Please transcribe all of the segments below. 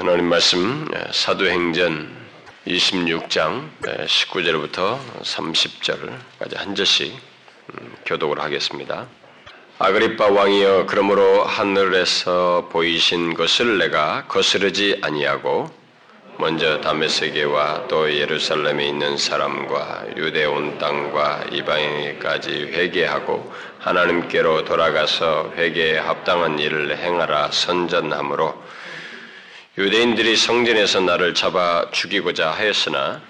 하나님 말씀 사도행전 26장 19절부터 30절까지 한 절씩 음, 교독을 하겠습니다. 아그리빠 왕이여 그러므로 하늘에서 보이신 것을 내가 거스르지 아니하고 먼저 다메섹에와 또 예루살렘에 있는 사람과 유대 온 땅과 이방인까지 회개하고 하나님께로 돌아가서 회개에 합당한 일을 행하라 선전함으로 유대인들이 성전에서 나를 잡아 죽이고자 하였으나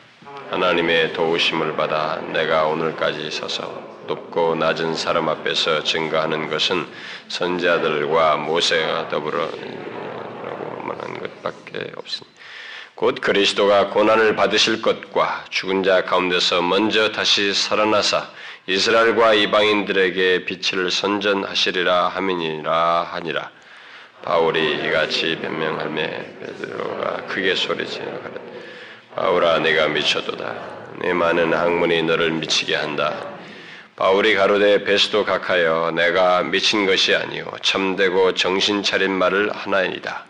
하나님의 도우심을 받아 내가 오늘까지 서서 높고 낮은 사람 앞에서 증거하는 것은 선자들과 모세가 더불어 라고 말하는 것밖에 없습니다. 곧 그리스도가 고난을 받으실 것과 죽은 자 가운데서 먼저 다시 살아나사 이스라엘과 이방인들에게 빛을 선전하시리라 함이니라 하니라. 바울이 이같이 변명하며 베드로가 크게 소리지어 가라. 바울아 내가 미쳐도다. 내 많은 학문이 너를 미치게 한다. 바울이 가로되 베스도 각하여 내가 미친 것이 아니요 참되고 정신 차린 말을 하나이다.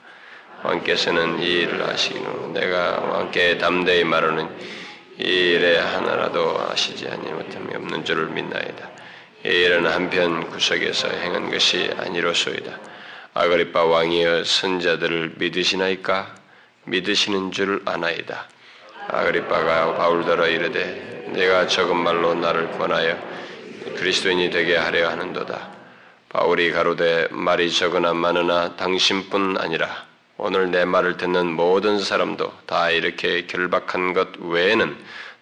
왕께서는 이 일을 하시기로 내가 왕께 담대히 말하는 이 일에 하나라도 아시지 아니못함이 없는 줄을 믿나이다. 이 일은 한편 구석에서 행한 것이 아니로소이다. 아그리파 왕이여 선자들을 믿으시나이까? 믿으시는 줄 아나이다. 아그리파가 바울더러 이르되 내가 적은 말로 나를 권하여 그리스도인이 되게 하려 하는도다. 바울이 가로되 말이 적으나 많으나 당신뿐 아니라 오늘 내 말을 듣는 모든 사람도 다 이렇게 결박한 것 외에는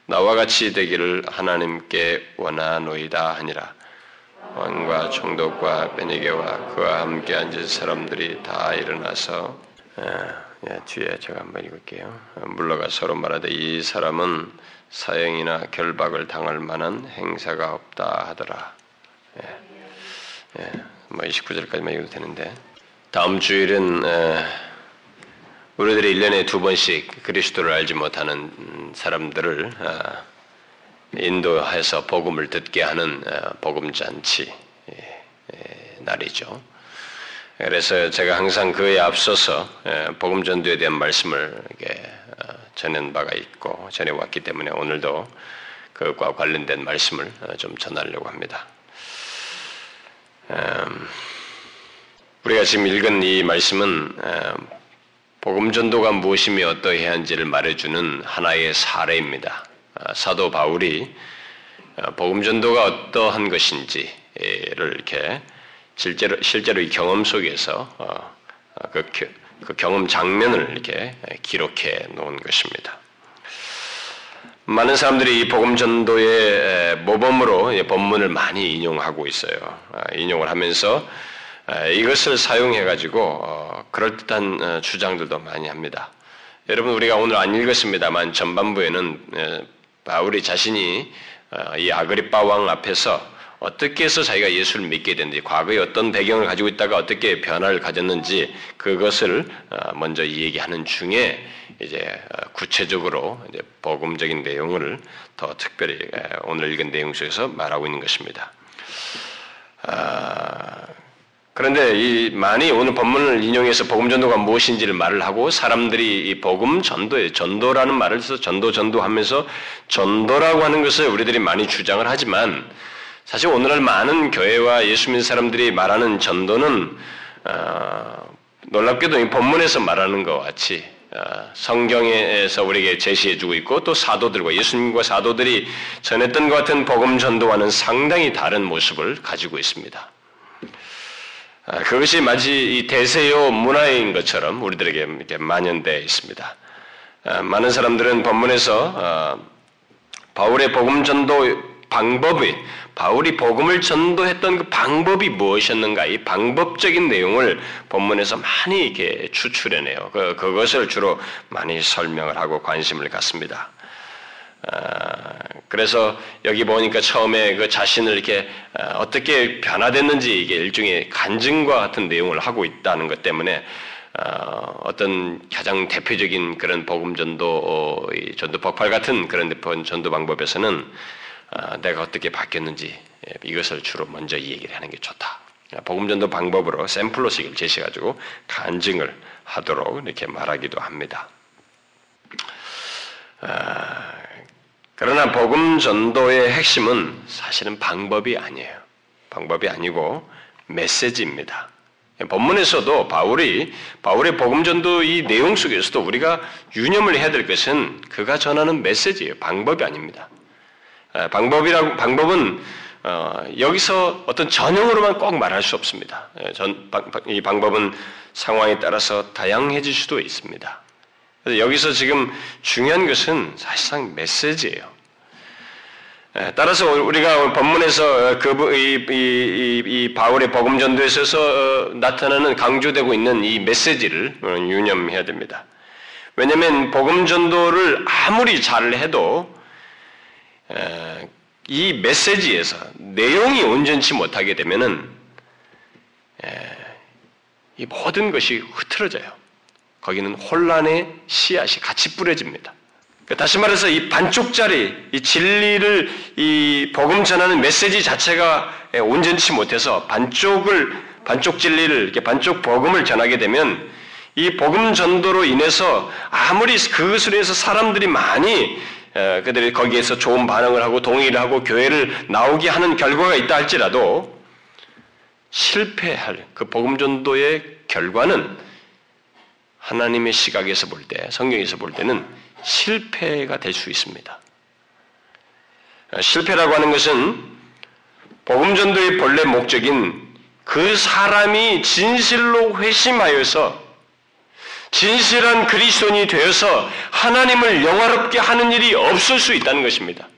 나와 같이 되기를 하나님께 원하노이다 하니라. 왕과 총독과 베니게와 그와 함께 앉은 사람들이 다 일어나서 예, 뒤에 제가 한번 읽을게요. 물러가 서로 말하되 이 사람은 사형이나 결박을 당할 만한 행사가 없다 하더라. 예, 예, 뭐 29절까지만 읽어도 되는데 다음 주일은 에, 우리들이 1년에 두 번씩 그리스도를 알지 못하는 사람들을 아, 인도해서 복음을 듣게 하는 어, 복음 잔치 예, 예, 날이죠. 그래서 제가 항상 그에 앞서서 예, 복음 전도에 대한 말씀을 어, 전한 바가 있고 전해 왔기 때문에 오늘도 그것과 관련된 말씀을 어, 좀 전하려고 합니다. 음, 우리가 지금 읽은 이 말씀은 복음 전도가 무엇이며 어떠해야 한지를 말해주는 하나의 사례입니다. 아, 사도 바울이 아, 복음 전도가 어떠한 것인지를 이렇게 실제로 실제로 이 경험 속에서 어, 아, 그, 그 경험 장면을 이렇게 기록해 놓은 것입니다. 많은 사람들이 이 복음 전도의 모범으로 본문을 많이 인용하고 있어요. 인용을 하면서 이것을 사용해 가지고 어, 그럴듯한 어, 주장들도 많이 합니다. 여러분 우리가 오늘 안 읽었습니다만 전반부에는 바울이 자신이 어, 이 아그리파 왕 앞에서 어떻게 해서 자기가 예수를 믿게 됐는지, 과거에 어떤 배경을 가지고 있다가 어떻게 변화를 가졌는지 그것을 어, 먼저 얘기하는 중에 이제 어, 구체적으로 이제 복음적인 내용을 더 특별히 오늘 읽은 내용 속에서 말하고 있는 것입니다. 아, 그런데 이 많이 오늘 본문을 인용해서 복음 전도가 무엇인지를 말을 하고 사람들이 이 복음 전도에 전도라는 말을 써서 전도 전도하면서 전도라고 하는 것을 우리들이 많이 주장을 하지만 사실 오늘날 많은 교회와 예수 믿는 사람들이 말하는 전도는 어, 놀랍게도 이 본문에서 말하는 것 같이 어, 성경에서 우리에게 제시해주고 있고 또 사도들과 예수님과 사도들이 전했던 것 같은 복음 전도와는 상당히 다른 모습을 가지고 있습니다. 아, 그것이 마치 이 대세요 문화인 것처럼 우리들에게 이렇게 만연되어 있습니다. 아, 많은 사람들은 본문에서 아, 바울의 복음 전도 방법이 바울이 복음을 전도했던 그 방법이 무엇이었는가 이 방법적인 내용을 본문에서 많이 이렇게 추출해내요. 그, 그것을 주로 많이 설명을 하고 관심을 갖습니다. 아, 그래서 여기 보니까 처음에 그 자신을 이렇게 아, 어떻게 변화됐는지 이게 일종의 간증과 같은 내용을 하고 있다는 것 때문에 아, 어떤 가장 대표적인 그런 복음 전도 전도 폭발 같은 그런 전도 방법에서는 내가 어떻게 바뀌었는지 예, 이것을 주로 먼저 얘기를 하는 게 좋다. 복음 전도 방법으로 샘플로식을 제시해 가지고 간증을 하도록 이렇게 말하기도 합니다. 아, 그러나 복음 전도의 핵심은 사실은 방법이 아니에요. 방법이 아니고 메시지입니다. 본문에서도 바울이 바울의 복음 전도 이 내용 속에서도 우리가 유념을 해야 될 것은 그가 전하는 메시지예요. 방법이 아닙니다. 아, 방법이라고 방법은 어, 여기서 어떤 전형으로만 꼭 말할 수 없습니다. 예, 전, 이 방법은 상황에 따라서 다양해질 수도 있습니다. 여기서 지금 중요한 것은 사실상 메시지예요. 예, 따라서 우리가 본문에서 그, 이, 이, 이, 바울의 복음 전도에 있어서 어, 나타나는 강조되고 있는 이 메시지를 유념해야 됩니다. 왜냐하면 복음 전도를 아무리 잘 해도 이 메시지에서 내용이 온전치 못하게 되면은 이 모든 것이 흐트러져요. 거기는 혼란의 씨앗이 같이 뿌려집니다. 그러니까 다시 말해서 이 반쪽짜리 이 진리를 이 복음 전하는 메시지 자체가 온전치 못해서 반쪽을 반쪽 진리를 이렇게 반쪽 복음을 전하게 되면 이 복음 전도로 인해서 아무리 그것으로 해서 사람들이 많이 그들이 거기에서 좋은 반응을 하고 동의를 하고 교회를 나오게 하는 결과가 있다 할지라도 실패할 그 복음 전도의 결과는 하나님의 시각에서 볼 때, 성경에서 볼 때는 실패가 될 수 있습니다. 실패라고 하는 것은 복음 전도의 본래 목적인 그 사람이 진실로 회심하여서 진실한 그리스도인이 되어서 하나님을 영화롭게 하는 일이 없을 수 있다는 것입니다.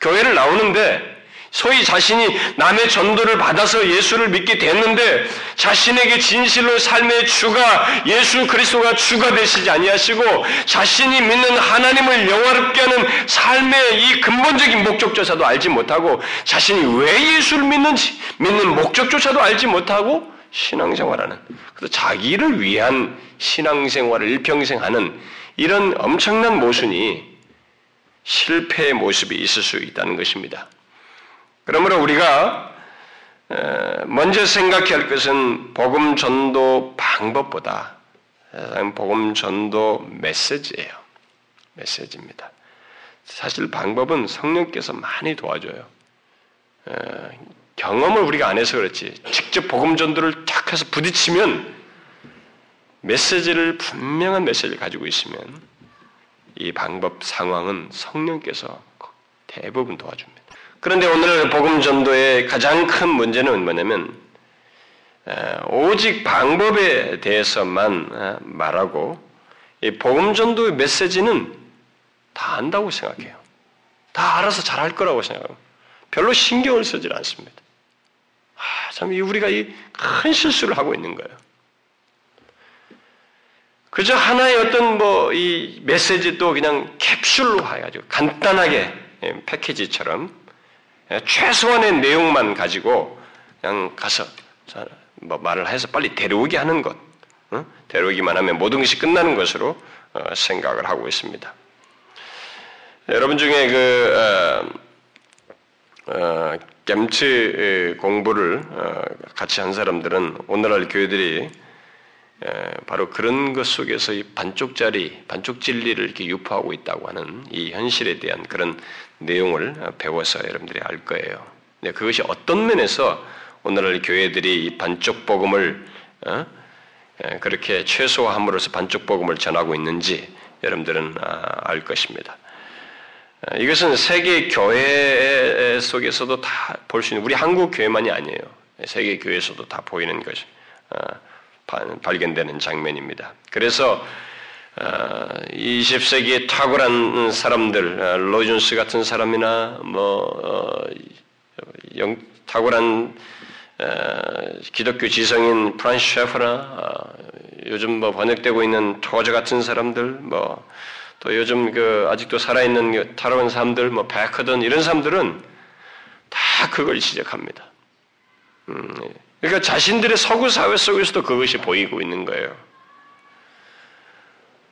교회를 나오는데 소위 자신이 남의 전도를 받아서 예수를 믿게 됐는데 자신에게 진실로 삶의 주가 예수 그리스도가 주가 되시지 아니하시고 자신이 믿는 하나님을 영화롭게 하는 삶의 이 근본적인 목적조차도 알지 못하고 자신이 왜 예수를 믿는지 믿는 목적조차도 알지 못하고 신앙생활하는 그래서 자기를 위한 신앙생활을 일평생 하는 이런 엄청난 모순이 실패의 모습이 있을 수 있다는 것입니다. 그러므로 우리가 먼저 생각해야 할 것은 복음 전도 방법보다 복음 전도 메시지예요. 메시지입니다. 사실 방법은 성령께서 많이 도와줘요. 경험을 우리가 안 해서 그렇지. 직접 복음 전도를 탁 해서 부딪히면 메시지를 분명한 메시지를 가지고 있으면 이 방법 상황은 성령께서 대부분 도와줍니다. 그런데 오늘 복음 전도의 가장 큰 문제는 뭐냐면 오직 방법에 대해서만 말하고 이 복음 전도의 메시지는 다 안다고 생각해요. 다 알아서 잘 할 거라고 생각해요. 별로 신경을 쓰질 않습니다. 아, 참 우리가 이 큰 실수를 하고 있는 거예요. 그저 하나의 어떤 뭐 이 메시지도 그냥 캡슐로 해가지고 간단하게 예, 패키지처럼 예, 최소한의 내용만 가지고 그냥 가서 뭐 말을 해서 빨리 데려오게 하는 것, 데려오기만 하면 모든 것이 끝나는 것으로 어, 생각을 하고 있습니다. 여러분 중에 그 어, 어, 겜츠 공부를 어, 같이 한 사람들은 오늘날 교회들이 바로 그런 것 속에서 이 반쪽짜리, 반쪽 진리를 이렇게 유포하고 있다고 하는 이 현실에 대한 그런 내용을 배워서 여러분들이 알 거예요. 네, 그것이 어떤 면에서 오늘날 교회들이 이 반쪽 복음을 어? 그렇게 최소화함으로써 반쪽 복음을 전하고 있는지 여러분들은 아, 알 것입니다. 이것은 세계 교회 속에서도 다 볼 수 있는 우리 한국 교회만이 아니에요. 세계 교회에서도 다 보이는 것이 어, 발견되는 장면입니다. 그래서 20세기에 어, 탁월한 사람들, 어, 로준스 같은 사람이나 뭐 어, 탁월한 기독교 지성인 프란시 셰퍼나 요즘 뭐 번역되고 있는 토저 같은 사람들, 뭐 또 요즘 그 아직도 살아있는 그 타로운 사람들, 뭐 베커든 이런 사람들은 다 그걸 지적합니다. 음, 그러니까 자신들의 서구 사회 속에서도 그것이 보이고 있는 거예요.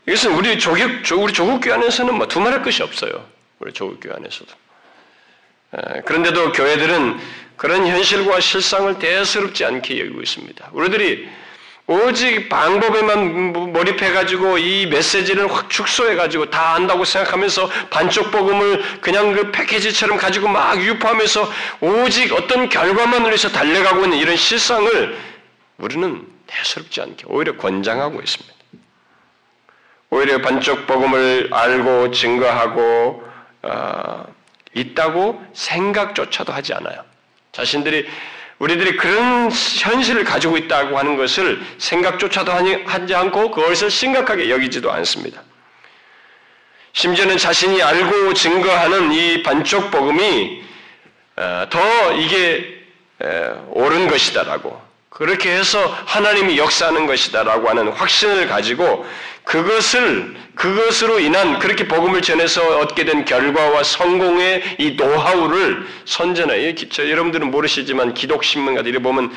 이것은 우리 조국, 우리 조국 교회 안에서는 뭐 두말할 것이 없어요. 우리 조국 교회 안에서도. 그런데도 교회들은 그런 현실과 실상을 대수롭지 않게 여기고 있습니다. 우리들이 오직 방법에만 몰입해가지고 이 메시지를 확 축소해가지고 다 안다고 생각하면서 반쪽 복음을 그냥 그 패키지처럼 가지고 막 유포하면서 오직 어떤 결과만을 위해서 달려가고 있는 이런 실상을 우리는 대수롭지 않게 오히려 권장하고 있습니다. 오히려 반쪽 복음을 알고 증거하고 어, 있다고 생각조차도 하지 않아요. 자신들이 우리들이 그런 현실을 가지고 있다고 하는 것을 생각조차도 하지 않고 그것을 심각하게 여기지도 않습니다. 심지어는 자신이 알고 증거하는 이 반쪽 복음이 어, 더 이게 옳은 것이다라고 그렇게 해서 하나님이 역사하는 것이다라고 하는 확신을 가지고 그것을 그것으로 인한 그렇게 복음을 전해서 얻게 된 결과와 성공의 이 노하우를 선전해요. 저, 여러분들은 모르시지만 기독 신문 같은 이런 보면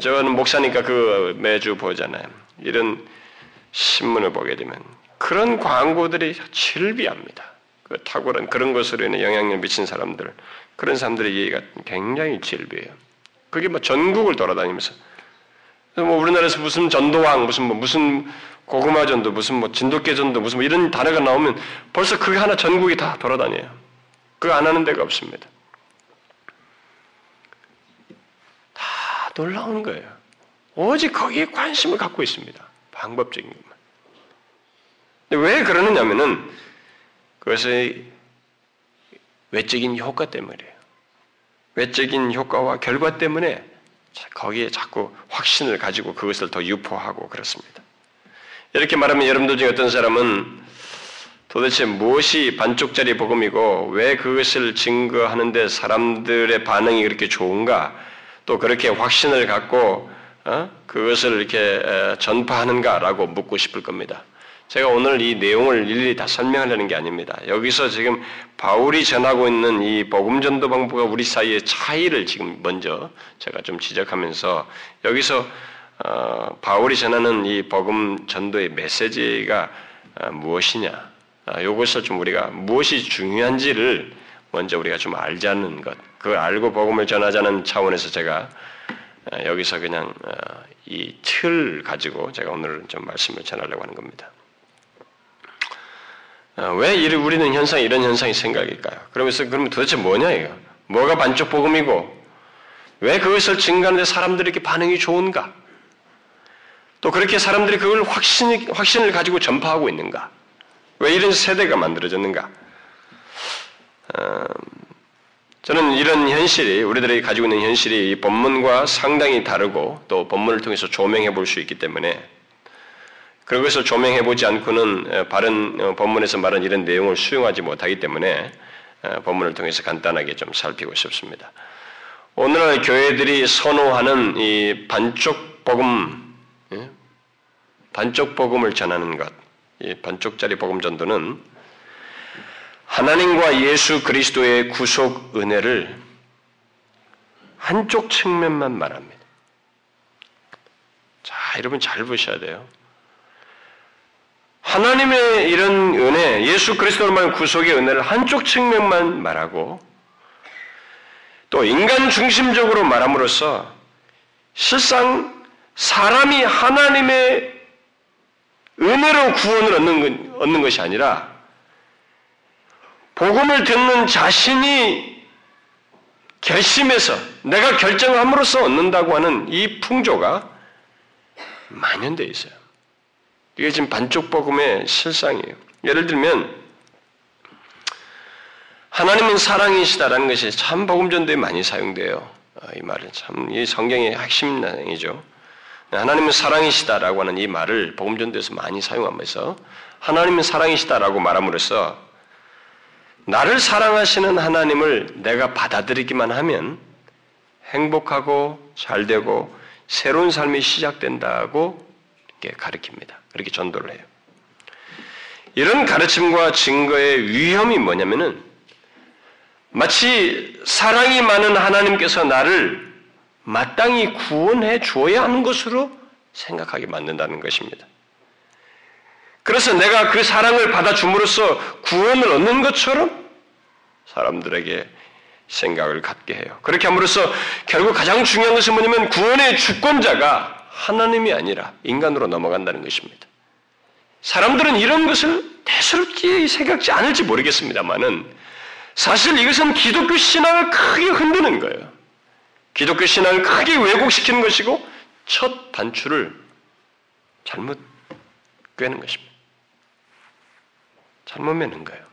저는 목사니까 그 매주 보잖아요. 이런 신문을 보게 되면 그런 광고들이 질비합니다. 그 탁월한 그런 것으로 인해 영향력 미친 사람들 그런 사람들의 이해가 굉장히 질비해요. 그게 뭐 전국을 돌아다니면서 뭐 우리나라에서 무슨 전도왕 무슨 뭐 무슨 고구마 전도, 무슨 뭐 진돗개 전도, 무슨 뭐 이런 단어가 나오면 벌써 그게 하나 전국이 다 돌아다녀요. 그거 안 하는 데가 없습니다. 다 놀라운 거예요. 오직 거기에 관심을 갖고 있습니다. 방법적인 것만. 근데 왜 그러느냐면은 그것의 외적인 효과 때문이에요. 외적인 효과와 결과 때문에 거기에 자꾸 확신을 가지고 그것을 더 유포하고 그렇습니다. 이렇게 말하면 여러분들 중에 어떤 사람은 도대체 무엇이 반쪽짜리 복음이고 왜 그것을 증거하는데 사람들의 반응이 그렇게 좋은가 또 그렇게 확신을 갖고 어? 그것을 이렇게 전파하는가라고 묻고 싶을 겁니다. 제가 오늘 이 내용을 일일이 다 설명하려는 게 아닙니다. 여기서 지금 바울이 전하고 있는 이 복음 전도 방법과 우리 사이의 차이를 지금 먼저 제가 좀 지적하면서 여기서 어, 바울이 전하는 이 복음 전도의 메시지가 어, 무엇이냐, 어, 이것을 좀 우리가 무엇이 중요한지를 먼저 우리가 좀 알자는 것, 그 알고 복음을 전하자는 차원에서 제가 어, 여기서 그냥 어, 이틀 가지고 제가 오늘 좀 말씀을 전하려고 하는 겁니다. 어, 왜 우리는 현상 이런 현상이 생각일까요? 그러면서 그러면 도대체 뭐냐 이거? 뭐가 반쪽 복음이고 왜 그것을 증가하는데 사람들이 렇게 반응이 좋은가? 또 그렇게 사람들이 그걸 확신, 확신을 가지고 전파하고 있는가? 왜 이런 세대가 만들어졌는가? 어, 저는 이런 현실이, 우리들이 가지고 있는 현실이 이 본문과 상당히 다르고 또 본문을 통해서 조명해 볼 수 있기 때문에 그것을 조명해 보지 않고는 어, 바른 어, 본문에서 말한 이런 내용을 수용하지 못하기 때문에 어, 본문을 통해서 간단하게 좀 살피고 싶습니다. 오늘날 교회들이 선호하는 이 반쪽 복음 예? 반쪽 복음을 전하는 것, 이 반쪽짜리 복음 전도는 하나님과 예수 그리스도의 구속 은혜를 한쪽 측면만 말합니다. 자, 여러분 잘 보셔야 돼요. 하나님의 이런 은혜, 예수 그리스도로 말한 구속의 은혜를 한쪽 측면만 말하고 또 인간 중심적으로 말함으로써 실상 사람이 하나님의 은혜로 구원을 얻는, 것, 얻는 것이 아니라 복음을 듣는 자신이 결심해서 내가 결정함으로써 얻는다고 하는 이 풍조가 만연되어 있어요. 이게 지금 반쪽 복음의 실상이에요. 예를 들면 하나님은 사랑이시다라는 것이 참 복음 전도에 많이 사용돼요. 아, 이 말은 참 이 성경의 핵심 내용이죠. 하나님은 사랑이시다라고 하는 이 말을 복음전도에서 많이 사용하면서 하나님은 사랑이시다라고 말함으로써 나를 사랑하시는 하나님을 내가 받아들이기만 하면 행복하고 잘되고 새로운 삶이 시작된다고 이렇게 가르칩니다. 그렇게 전도를 해요. 이런 가르침과 증거의 위험이 뭐냐면은 마치 사랑이 많은 하나님께서 나를 마땅히 구원해 주어야 하는 것으로 생각하게 만든다는 것입니다. 그래서 내가 그 사랑을 받아줌으로써 구원을 얻는 것처럼 사람들에게 생각을 갖게 해요. 그렇게 함으로써 결국 가장 중요한 것은 뭐냐면 구원의 주권자가 하나님이 아니라 인간으로 넘어간다는 것입니다. 사람들은 이런 것을 대수롭게 생각지 않을지 모르겠습니다만은 사실 이것은 기독교 신앙을 크게 흔드는 거예요. 기독교 신앙을 크게 왜곡시키는 것이고 첫 단추를 잘못 꿰는 것입니다. 잘못 매는 거예요.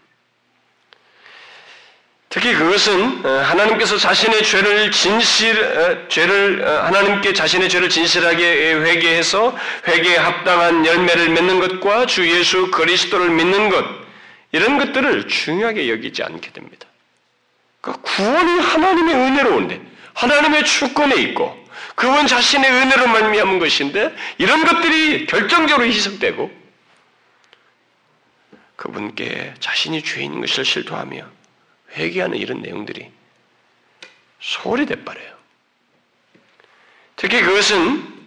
특히 그것은 어, 하나님께서 자신의 죄를 진실 어, 죄를 어, 하나님께 자신의 죄를 진실하게 회개해서 회개에 합당한 열매를 맺는 것과 주 예수 그리스도를 믿는 것 이런 것들을 중요하게 여기지 않게 됩니다. 그러니까 구원이 하나님의 은혜로운데 하나님의 주권에 있고 그분 자신의 은혜로 말미암은 것인데 이런 것들이 결정적으로 희석되고 그분께 자신이 죄인 것을 실토하며 회개하는 이런 내용들이 소홀히 돼버려요. 특히 그것은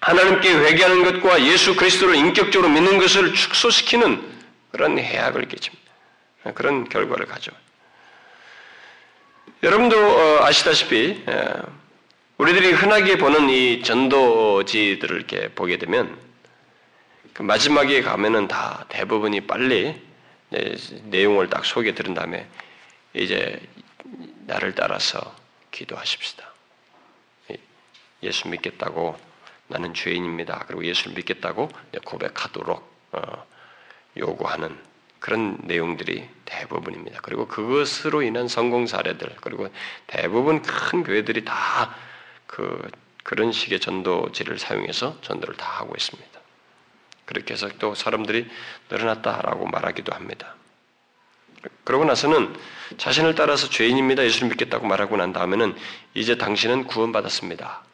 하나님께 회개하는 것과 예수 그리스도를 인격적으로 믿는 것을 축소시키는 그런 해악을 끼칩니다. 그런 결과를 가져. 여러분도 어, 아시다시피 우리들이 흔하게 보는 이 전도지들을 이렇게 보게 되면 그 마지막에 가면은 다 대부분이 빨리 내용을 딱 소개 들은 다음에 이제 나를 따라서 기도하십시다. 예수 믿겠다고 나는 죄인입니다. 그리고 예수를 믿겠다고 고백하도록 어, 요구하는 그런 내용들이 대부분입니다. 그리고 그것으로 인한 성공 사례들 그리고 대부분 큰 교회들이 다 그 그런 식의 전도지를 사용해서 전도를 다 하고 있습니다. 그렇게 해서 또 사람들이 늘어났다라고 말하기도 합니다. 그러고 나서는 자신을 따라서 죄인입니다. 예수를 믿겠다고 말하고 난 다음에는 이제 당신은 구원받았습니다.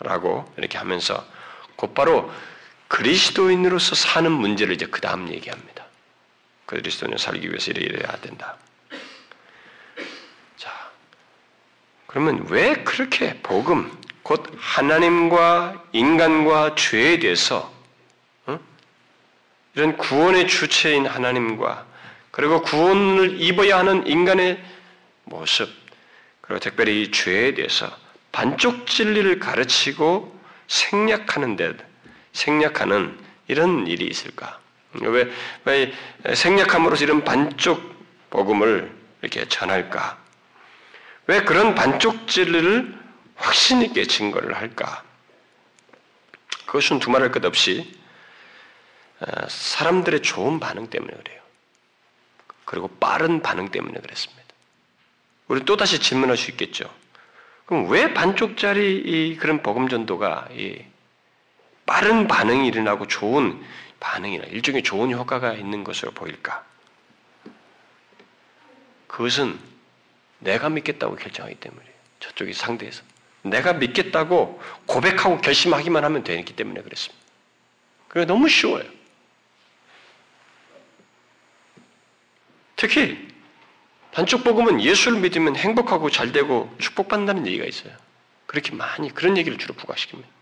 라고 이렇게 하면서 곧바로 그리스도인으로서 사는 문제를 이제 그 다음 얘기합니다. 그리스도인 살기 위해서 이래야 된다. 자, 그러면 왜 그렇게 복음, 곧 하나님과 인간과 죄에 대해서 어? 이런 구원의 주체인 하나님과 그리고 구원을 입어야 하는 인간의 모습, 그리고 특별히 이 죄에 대해서 반쪽 진리를 가르치고 생략하는 데, 생략하는 이런 일이 있을까? 왜, 왜 생략함으로써 이런 반쪽 복음을 이렇게 전할까? 왜 그런 반쪽 진리를 확신 있게 증거를 할까? 그것은 두말할 것 없이 어, 사람들의 좋은 반응 때문에 그래요. 그리고 빠른 반응 때문에 그랬습니다. 우리 또 다시 질문할 수 있겠죠. 그럼 왜 반쪽짜리 이 그런 복음 전도가 이 빠른 반응이 일어나고 좋은 반응이나 일종의 좋은 효과가 있는 것으로 보일까? 그것은 내가 믿겠다고 결정하기 때문이에요. 저쪽이 상대에서. 내가 믿겠다고 고백하고 결심하기만 하면 되기 때문에 그랬습니다. 그게 너무 쉬워요. 특히 반쪽 복음은 예수를 믿으면 행복하고 잘되고 축복받는다는 얘기가 있어요. 그렇게 많이 그런 얘기를 주로 부각시킵니다.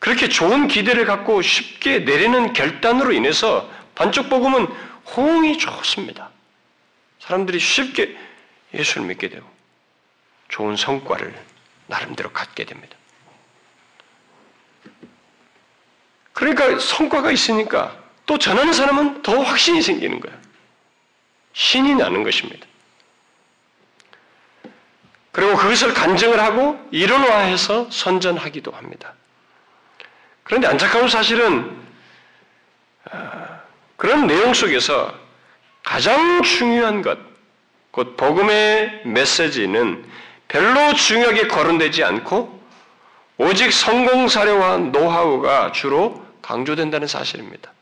그렇게 좋은 기대를 갖고 쉽게 내리는 결단으로 인해서 반쪽 복음은 호응이 좋습니다. 사람들이 쉽게 예수를 믿게 되고 좋은 성과를 나름대로 갖게 됩니다. 그러니까 성과가 있으니까 또 전하는 사람은 더 확신이 생기는 거예요. 신이 나는 것입니다. 그리고 그것을 간증을 하고 이론화해서 선전하기도 합니다. 그런데 안타까운 사실은 아, 그런 내용 속에서 가장 중요한 것, 곧 복음의 메시지는 별로 중요하게 거론되지 않고 오직 성공 사례와 노하우가 주로 강조된다는 사실입니다.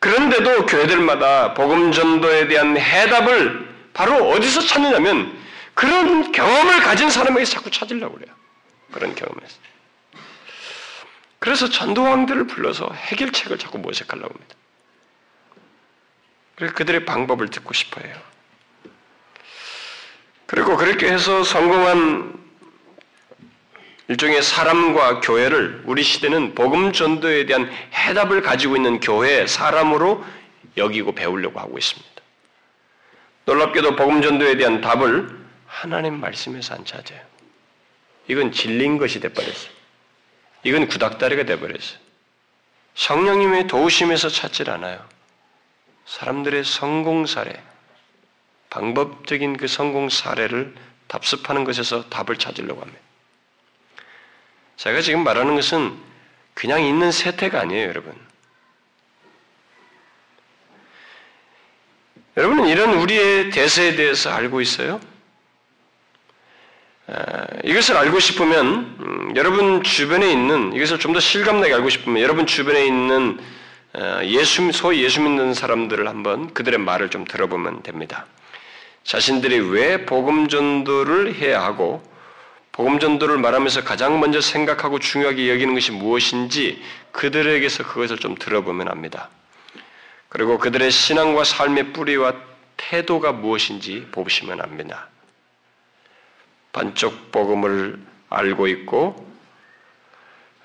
그런데도 교회들마다 복음 전도에 대한 해답을 바로 어디서 찾느냐면 그런 경험을 가진 사람에게 자꾸 찾으려고 그래요. 그런 경험에서. 그래서 전도왕들을 불러서 해결책을 자꾸 모색하려고 합니다. 그래서 그들의 방법을 듣고 싶어 해요. 그리고 그렇게 해서 성공한 일종의 사람과 교회를 우리 시대는 복음 전도에 대한 해답을 가지고 있는 교회 사람으로 여기고 배우려고 하고 있습니다. 놀랍게도 복음 전도에 대한 답을 하나님 말씀에서 안 찾아요. 이건 질린 것이 돼버렸어요. 이건 구닥다리가 돼버렸어요. 성령님의 도우심에서 찾질 않아요. 사람들의 성공 사례, 방법적인 그 성공 사례를 답습하는 것에서 답을 찾으려고 합니다. 제가 지금 말하는 것은 그냥 있는 세태가 아니에요, 여러분. 여러분은 이런 우리의 대세에 대해서 알고 있어요? 이것을 알고 싶으면 음, 여러분 주변에 있는 이것을 좀 더 실감나게 알고 싶으면 여러분 주변에 있는 어, 예수 소위 예수 믿는 사람들을 한번 그들의 말을 좀 들어보면 됩니다. 자신들이 왜 복음 전도를 해야 하고 복음 전도를 말하면서 가장 먼저 생각하고 중요하게 여기는 것이 무엇인지 그들에게서 그것을 좀 들어보면 합니다. 그리고 그들의 신앙과 삶의 뿌리와 태도가 무엇인지 보시면 합니다. 반쪽 복음을 알고 있고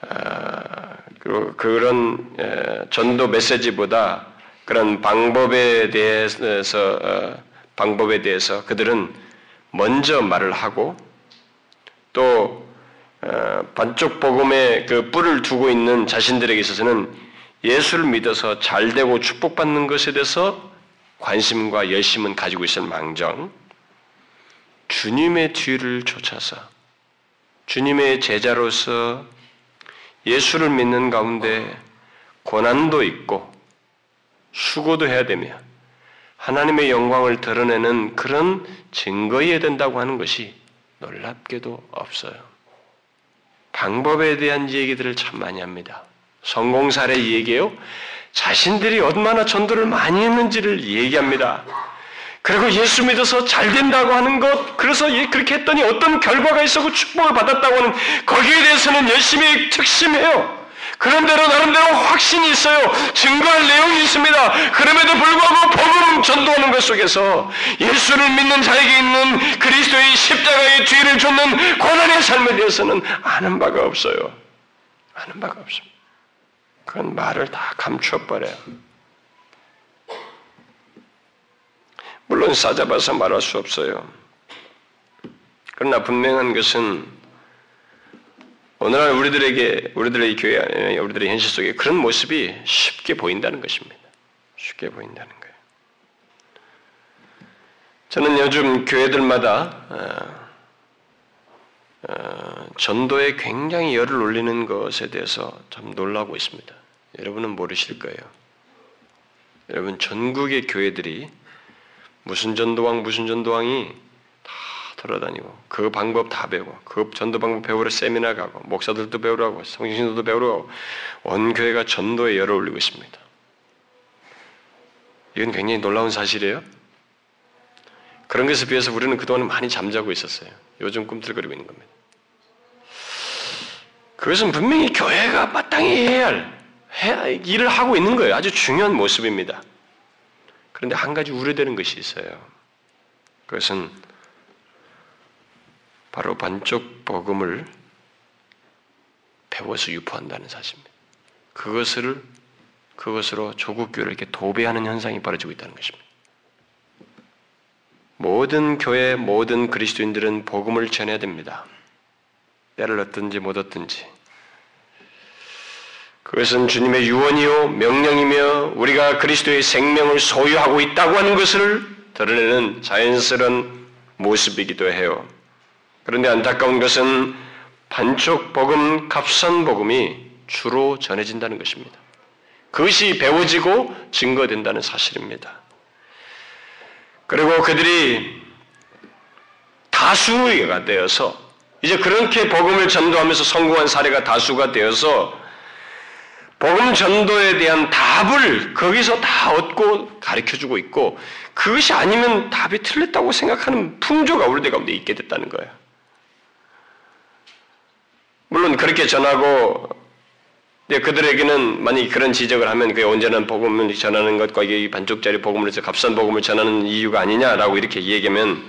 아, 그리고 그런 전도 메시지보다 그런 방법에 대해서 어, 방법에 대해서 그들은 먼저 말을 하고 또 어, 반쪽 복음의 그 뿔을 두고 있는 자신들에게 있어서는 예수를 믿어서 잘 되고 축복받는 것에 대해서 관심과 열심은 가지고 있을 망정 주님의 뒤를 쫓아서 주님의 제자로서 예수를 믿는 가운데 고난도 있고 수고도 해야 되며 하나님의 영광을 드러내는 그런 증거여야 된다고 하는 것이 놀랍게도 없어요. 방법에 대한 얘기들을 참 많이 합니다. 성공 사례 얘기예요. 자신들이 얼마나 전도를 많이 했는지를 얘기합니다. 그리고 예수 믿어서 잘 된다고 하는 것, 그래서 그렇게 했더니 어떤 결과가 있었고 축복을 받았다고 하는 거기에 대해서는 열심히 특심해요. 그런대로 나름대로 확신이 있어요. 증거할 내용이 있습니다. 그럼에도 불구하고 복음 전도하는 것 속에서 예수를 믿는 자에게 있는 그리스도의 십자가의 뒤를 쫓는 고난의 삶에 대해서는 아는 바가 없어요. 아는 바가 없습니다. 그건 말을 다 감춰버려요. 물론 싸잡아서 말할 수 없어요. 그러나 분명한 것은 오늘날 우리들에게 우리들의 교회 우리들의 현실 속에 그런 모습이 쉽게 보인다는 것입니다. 쉽게 보인다는 거예요. 저는 요즘 교회들마다 어, 어, 전도에 굉장히 열을 올리는 것에 대해서 참 놀라고 있습니다. 여러분은 모르실 거예요. 여러분 전국의 교회들이 무슨 전도왕 무슨 전도왕이 다 돌아다니고 그 방법 다 배우고 그 전도 방법 배우러 세미나 가고 목사들도 성신들도 배우러 가고 온 교회가 전도에 열을 올리고 있습니다. 이건 굉장히 놀라운 사실이에요. 그런 것에 비해서 우리는 그동안 많이 잠자고 있었어요. 요즘 꿈틀거리고 있는 겁니다. 그것은 분명히 교회가 마땅히 해야 할, 해야 할 일을 하고 있는 거예요. 아주 중요한 모습입니다. 그런데 한 가지 우려되는 것이 있어요. 그것은 바로 반쪽 복음을 배워서 유포한다는 사실입니다. 그것을 그것으로 조국 교회를 이렇게 도배하는 현상이 벌어지고 있다는 것입니다. 모든 교회, 모든 그리스도인들은 복음을 전해야 됩니다. 때를 얻든지 못 얻든지 그것은 주님의 유언이요 명령이며 우리가 그리스도의 생명을 소유하고 있다고 하는 것을 드러내는 자연스러운 모습이기도 해요. 그런데 안타까운 것은 반쪽 복음, 값선 복음이 주로 전해진다는 것입니다. 그것이 배워지고 증거된다는 사실입니다. 그리고 그들이 다수가 되어서 이제 그렇게 복음을 전도하면서 성공한 사례가 다수가 되어서 복음 전도에 대한 답을 거기서 다 얻고 가르쳐 주고 있고 그것이 아니면 답이 틀렸다고 생각하는 풍조가 우리들 가운데 있게 됐다는 거예요. 물론 그렇게 전하고 네, 그들에게는 만약 그런 지적을 하면 그게 언제나 복음을 전하는 것과 이게 반쪽짜리 복음을 해서 값싼 복음을 전하는 이유가 아니냐라고 이렇게 얘기하면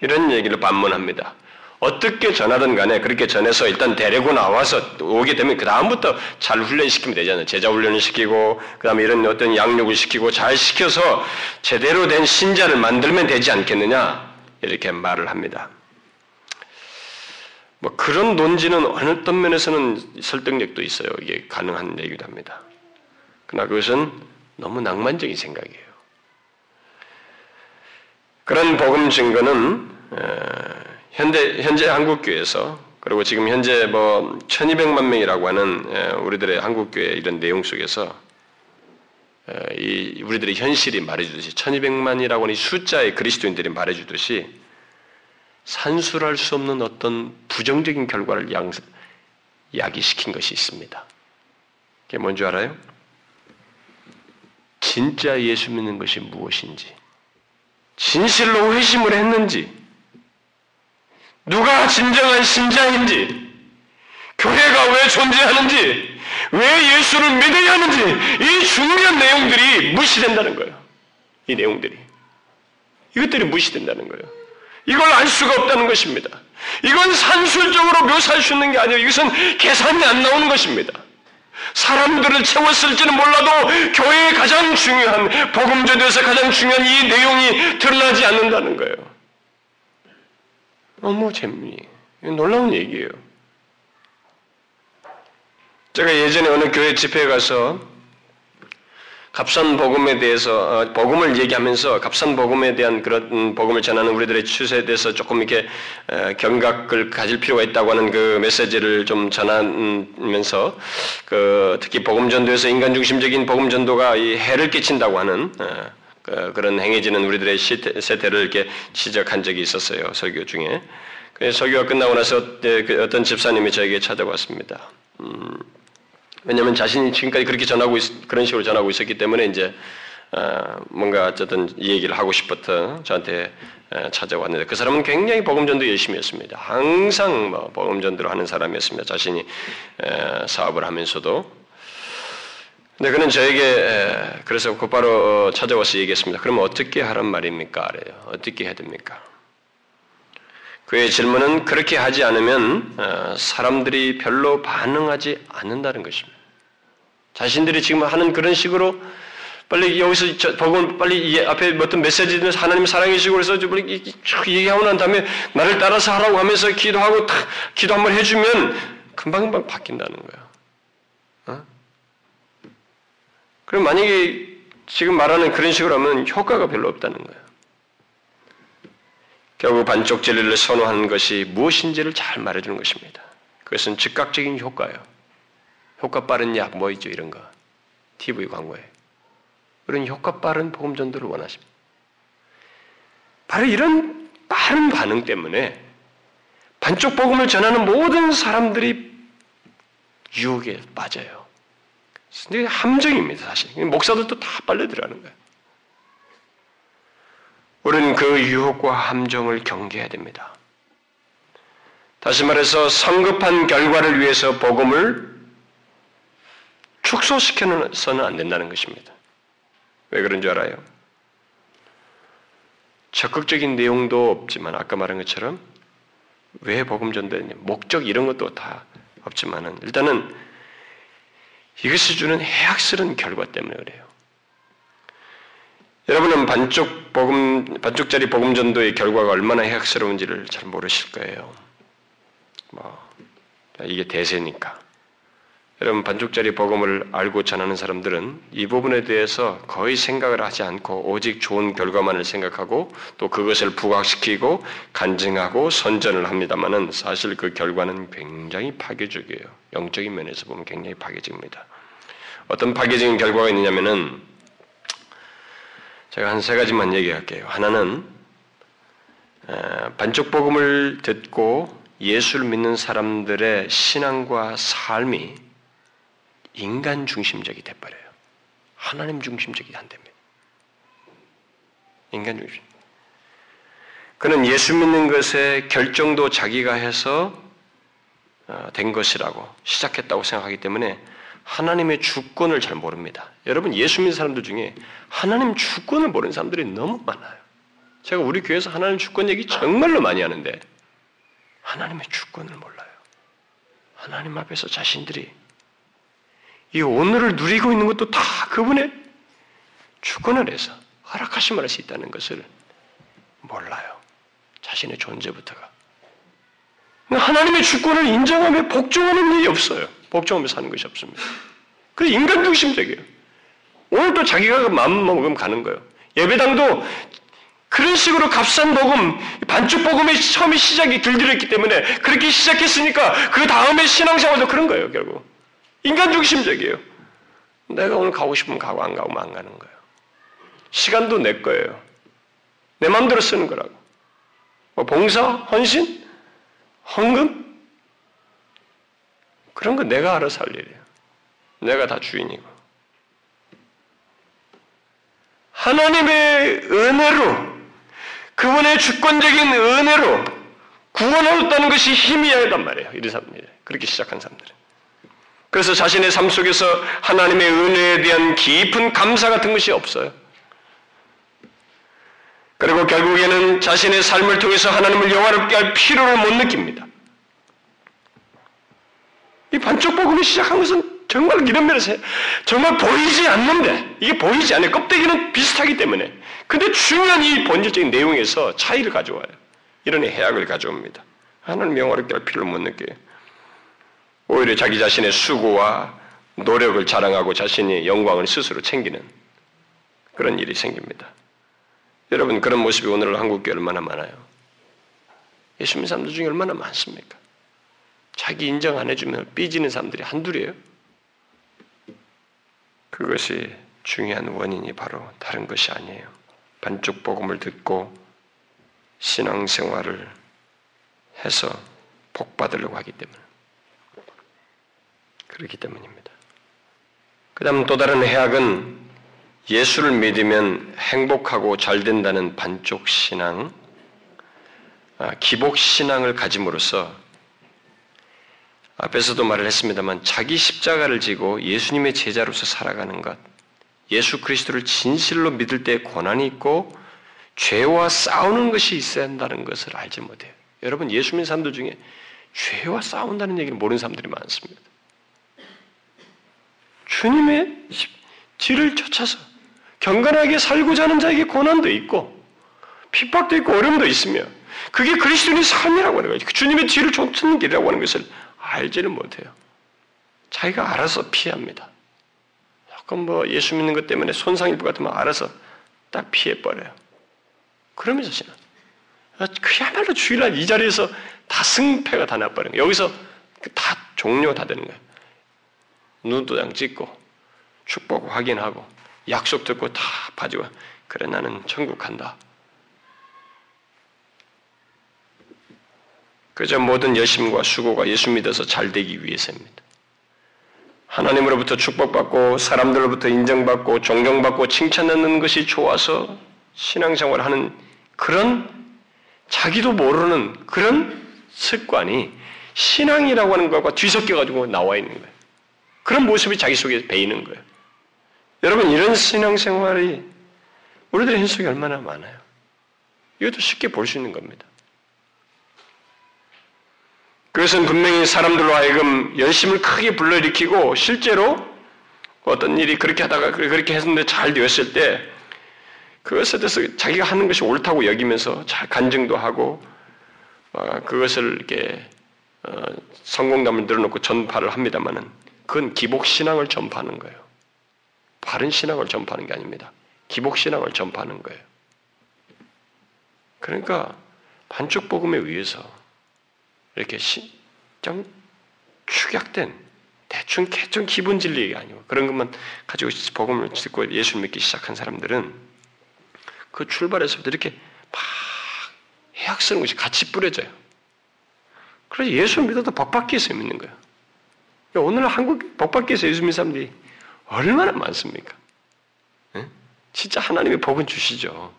이런 얘기를 반문합니다. 어떻게 전하든 간에 그렇게 전해서 일단 데리고 나와서 오게 되면 그 다음부터 잘 훈련시키면 되잖아요. 제자 훈련을 시키고 그 다음에 이런 어떤 양육을 시키고 잘 시켜서 제대로 된 신자를 만들면 되지 않겠느냐 이렇게 말을 합니다. 뭐 그런 논지는 어느 어떤 면에서는 설득력도 있어요. 이게 가능한 얘기도 합니다. 그러나 그것은 너무 낭만적인 생각이에요. 그런 복음 증거는 현대 현재 한국 교회에서 그리고 지금 현재 뭐 1200만 명이라고 하는 우리들의 한국 교회 이런 내용 속에서 이 우리들의 현실이 말해주듯이 1200만이라고 하는 숫자의 그리스도인들이 말해주듯이 산술할 수 없는 어떤 부정적인 결과를 양, 야기시킨 것이 있습니다. 그게 뭔지 알아요? 진짜 예수 믿는 것이 무엇인지, 진실로 회심을 했는지, 누가 진정한 신자인지, 교회가 왜 존재하는지, 왜 예수를 믿어야 하는지, 이 중요한 내용들이 무시된다는 거예요. 이 내용들이. 이것들이 무시된다는 거예요. 이걸 알 수가 없다는 것입니다. 이건 산술적으로 묘사할 수 있는 게 아니에요. 이것은 계산이 안 나오는 것입니다. 사람들을 채웠을지는 몰라도 교회의 가장 중요한 복음전에서 가장 중요한 이 내용이 드러나지 않는다는 거예요. 너무 재미, 놀라운 얘기예요. 제가 예전에 어느 교회 집회에 가서 값싼 복음에 대해서 어, 복음을 얘기하면서 값싼 복음에 대한 그런 음, 복음을 전하는 우리들의 추세에 대해서 조금 이렇게 어, 경각을 가질 필요가 있다고 하는 그 메시지를 좀 전하면서 그 특히 복음 전도에서 인간 중심적인 복음 전도가 이 해를 끼친다고 하는 어, 그, 그런 행해지는 우리들의 세태를 이렇게 지적한 적이 있었어요 설교 중에. 설교가 끝나고 나서 그 어떤 집사님이 저에게 찾아왔습니다. 음, 왜냐하면 자신이 지금까지 그렇게 전하고 있, 그런 식으로 전하고 있었기 때문에 이제 어, 뭔가 어쨌든 이 얘기를 하고 싶었던 저한테 어, 찾아왔는데 그 사람은 굉장히 복음전도 열심히 했습니다. 항상 뭐 복음전도를 하는 사람이었습니다. 자신이 에, 사업을 하면서도. 근데 그는 저에게 에, 그래서 곧바로 어, 찾아와서 얘기했습니다. 그러면 어떻게 하란 말입니까? 그래요. 어떻게 해야 됩니까? 그의 질문은 그렇게 하지 않으면 어, 사람들이 별로 반응하지 않는다는 것입니다. 자신들이 지금 하는 그런 식으로 빨리 여기서 복음 빨리 앞에 어떤 메시지는 하나님 사랑이시고 그래서 빨리 얘기하고 난 다음에 나를 따라서 하라고 하면서 기도하고 탁 기도 한번 해주면 금방 금방 바뀐다는 거예요. 어? 그럼 만약에 지금 말하는 그런 식으로 하면 효과가 별로 없다는 거예요. 결국 반쪽 진리를 선호하는 것이 무엇인지를 잘 말해주는 것입니다. 그것은 즉각적인 효과예요. 효과 빠른 약, 뭐 있죠, 이런 거. TV 광고에. 그런 효과 빠른 복음 전도를 원하십니다. 바로 이런 빠른 반응 때문에 반쪽 복음을 전하는 모든 사람들이 유혹에 빠져요. 함정입니다, 사실. 목사들도 다 빨려 들어가는 거예요. 우리는 그 유혹과 함정을 경계해야 됩니다. 다시 말해서 성급한 결과를 위해서 복음을 축소시켜서는 안 된다는 것입니다. 왜 그런 줄 알아요? 적극적인 내용도 없지만 아까 말한 것처럼 왜 복음 전도했냐 목적 이런 것도 다 없지만은 일단은 이것이 주는 해악스러운 결과 때문에 그래요. 여러분은 반쪽 복음, 반쪽짜리 복음 전도의 결과가 얼마나 해악스러운지를 잘 모르실 거예요. 뭐, 이게 대세니까. 여러분, 반쪽짜리 복음을 알고 전하는 사람들은 이 부분에 대해서 거의 생각을 하지 않고 오직 좋은 결과만을 생각하고 또 그것을 부각시키고 간증하고 선전을 합니다만은 사실 그 결과는 굉장히 파괴적이에요. 영적인 면에서 보면 굉장히 파괴적입니다. 어떤 파괴적인 결과가 있느냐면은 제가 한 세 가지만 얘기할게요. 하나는 반쪽 복음을 듣고 예수를 믿는 사람들의 신앙과 삶이 인간 중심적이 돼버려요. 하나님 중심적이 안 됩니다. 인간 중심. 그는 예수 믿는 것에 결정도 자기가 해서 어, 된 것이라고 시작했다고 생각하기 때문에 하나님의 주권을 잘 모릅니다. 여러분 예수 믿는 사람들 중에 하나님 주권을 모르는 사람들이 너무 많아요. 제가 우리 교회에서 하나님 주권 얘기 정말로 많이 하는데 하나님의 주권을 몰라요. 하나님 앞에서 자신들이 이 오늘을 누리고 있는 것도 다 그분의 주권을 해서 허락하심을 할수 있다는 것을 몰라요. 자신의 존재부터가. 하나님의 주권을 인정하며 복종하는 일이 없어요. 복종하며 사는 것이 없습니다. 그래서 인간 중심적이에요. 오늘 또 자기가 마음 먹으면 가는 거예요. 예배당도 그런 식으로 값싼 복음, 반죽 복음의 처음에 시작이 들들었기 때문에 그렇게 시작했으니까 그 다음에 신앙생활도 그런 거예요, 결국. 인간 중심적이에요. 내가 오늘 가고 싶으면 가고 안 가고 안 가는 거예요. 시간도 내 거예요. 내 마음대로 쓰는 거라고. 뭐 봉사, 헌신, 헌금 그런 거 내가 알아서 할 일이에요. 내가 다 주인이고. 하나님의 은혜로 그분의 주권적인 은혜로 구원하였다는 것이 힘이어야 한단 말이에요. 이런 사람들이 그렇게 시작한 사람들은. 그래서 자신의 삶 속에서 하나님의 은혜에 대한 깊은 감사 같은 것이 없어요. 그리고 결국에는 자신의 삶을 통해서 하나님을 영화롭게 할 필요를 못 느낍니다. 이 반쪽 복음이 시작한 것은 정말 이런 면에서 정말 보이지 않는데 이게 보이지 않아요. 껍데기는 비슷하기 때문에. 근데 중요한 이 본질적인 내용에서 차이를 가져와요. 이런 해악을 가져옵니다. 하나님 영화롭게 할 필요를 못 느껴요. 오히려 자기 자신의 수고와 노력을 자랑하고 자신의 영광을 스스로 챙기는 그런 일이 생깁니다. 여러분 그런 모습이 오늘 한국 교회 얼마나 많아요? 예수 믿는 사람들 중에 얼마나 많습니까? 자기 인정 안 해주면 삐지는 사람들이 한둘이에요. 그것이 중요한 원인이 바로 다른 것이 아니에요. 반쪽 복음을 듣고 신앙생활을 해서 복 받으려고 하기 때문에. 그렇기 때문입니다. 그 다음 또 다른 해악은 예수를 믿으면 행복하고 잘 된다는 반쪽 신앙, 아, 기복 신앙을 가짐으로써 앞에서도 말을 했습니다만 자기 십자가를 지고 예수님의 제자로서 살아가는 것, 예수 그리스도를 진실로 믿을 때 고난이 있고 죄와 싸우는 것이 있어야 한다는 것을 알지 못해요. 여러분 예수 믿는 사람들 중에 죄와 싸운다는 얘기를 모르는 사람들이 많습니다. 주님의 뒤를 쫓아서 경건하게 살고자 하는 자에게 고난도 있고 핍박도 있고 어려움도 있으며 그게 그리스도인의 삶이라고 하는 거죠. 주님의 뒤를 쫓는 길이라고 하는 것을 알지는 못해요. 자기가 알아서 피합니다. 조금 뭐 예수 믿는 것 때문에 손상 입을 것 같으면 알아서 딱 피해버려요. 그러면서 신앙. 그야말로 주일날 이 자리에서 다 승패가 다 나버린 거예요. 여기서 다 종료 다 되는 거예요. 눈도장 찍고 축복 확인하고 약속 듣고 다 빠지고 그래 나는 천국 간다. 그저 모든 열심과 수고가 예수 믿어서 잘 되기 위해서입니다. 하나님으로부터 축복받고 사람들로부터 인정받고 존경받고 칭찬받는 것이 좋아서 신앙생활을 하는 그런 자기도 모르는 그런 습관이 신앙이라고 하는 것과 뒤섞여 가지고 나와 있는 거예요. 그런 모습이 자기 속에 배이는 거예요. 여러분 이런 신앙생활이 우리들의 현 속에 얼마나 많아요. 이것도 쉽게 볼 수 있는 겁니다. 그것은 분명히 사람들로 하여금 열심을 크게 불러일으키고 실제로 어떤 일이 그렇게 하다가 그렇게 했는데 잘 되었을 때 그것에 대해서 자기가 하는 것이 옳다고 여기면서 잘 간증도 하고 어, 그것을 이렇게 어, 성공담을 늘어놓고 전파를 합니다만은 그건 기복 신앙을 전파하는 거예요. 바른 신앙을 전파하는 게 아닙니다. 기복 신앙을 전파하는 거예요. 그러니까 반쪽 복음에 의해서 이렇게 좀 축약된 대충 개좀 기분 진리가 아니고 그런 것만 가지고 복음을 듣고 예수 믿기 시작한 사람들은 그 출발에서부터 이렇게 막 해악 쓰는 것이 같이 뿌려져요. 그래서 예수 믿어도 법 받기 위해서 믿는 거예요. 오늘 한국 복 받기 위해서 예수 믿는 사람들이 얼마나 많습니까? 네? 진짜 하나님의 복은 주시죠.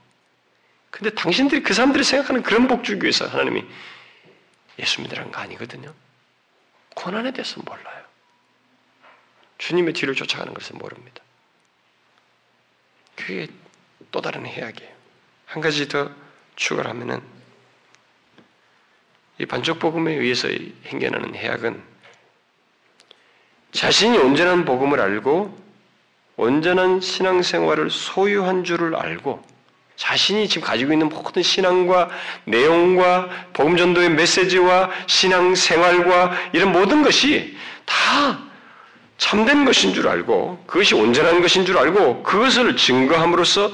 근데 당신들이 그 사람들이 생각하는 그런 복 주기 위해서 하나님이 예수 믿으라는 거 아니거든요. 고난에 대해서 몰라요. 주님의 뒤를 쫓아가는 것을 모릅니다. 그게 또 다른 해악이에요. 한 가지 더 추가를 하면은 이 반쪽 복음에 의해서 행견하는 해악은 자신이 온전한 복음을 알고 온전한 신앙생활을 소유한 줄을 알고 자신이 지금 가지고 있는 모든 신앙과 내용과 복음 전도의 메시지와 신앙 생활과 이런 모든 것이 다 참된 것인 줄 알고 그것이 온전한 것인 줄 알고 그것을 증거함으로써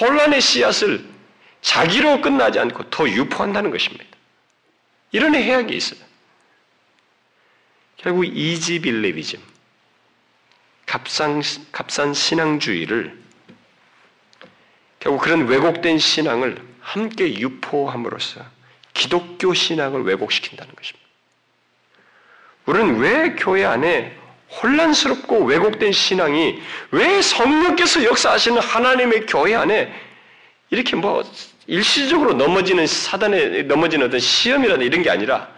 혼란의 씨앗을 자기로 끝나지 않고 더 유포한다는 것입니다. 이런 해악이 있어요. 결국 이지빌레비즘, 값산, 값산 신앙주의를 결국 그런 왜곡된 신앙을 함께 유포함으로써 기독교 신앙을 왜곡시킨다는 것입니다. 우리는 왜 교회 안에 혼란스럽고 왜곡된 신앙이 왜 성령께서 역사하시는 하나님의 교회 안에 이렇게 뭐 일시적으로 넘어지는 사단에 넘어지는 어떤 시험이라든 이런 게 아니라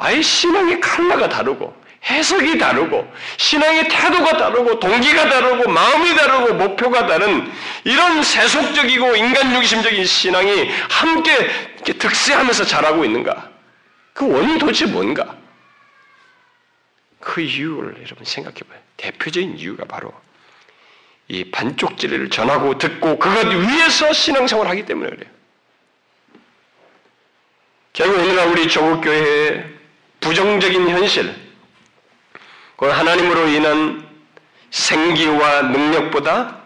아예 신앙의 칼라가 다르고 해석이 다르고 신앙의 태도가 다르고 동기가 다르고 마음이 다르고 목표가 다른 이런 세속적이고 인간 중심적인 신앙이 함께 득세하면서 자라고 있는가? 그 원인이 도대체 뭔가? 그 이유를 여러분 생각해 봐요. 대표적인 이유가 바로 이 반쪽 진리를 전하고 듣고 그것 위에서 신앙생활을 하기 때문에 그래요. 결국 오늘날 우리 조국 교회의 부정적인 현실, 그 하나님으로 인한 생기와 능력보다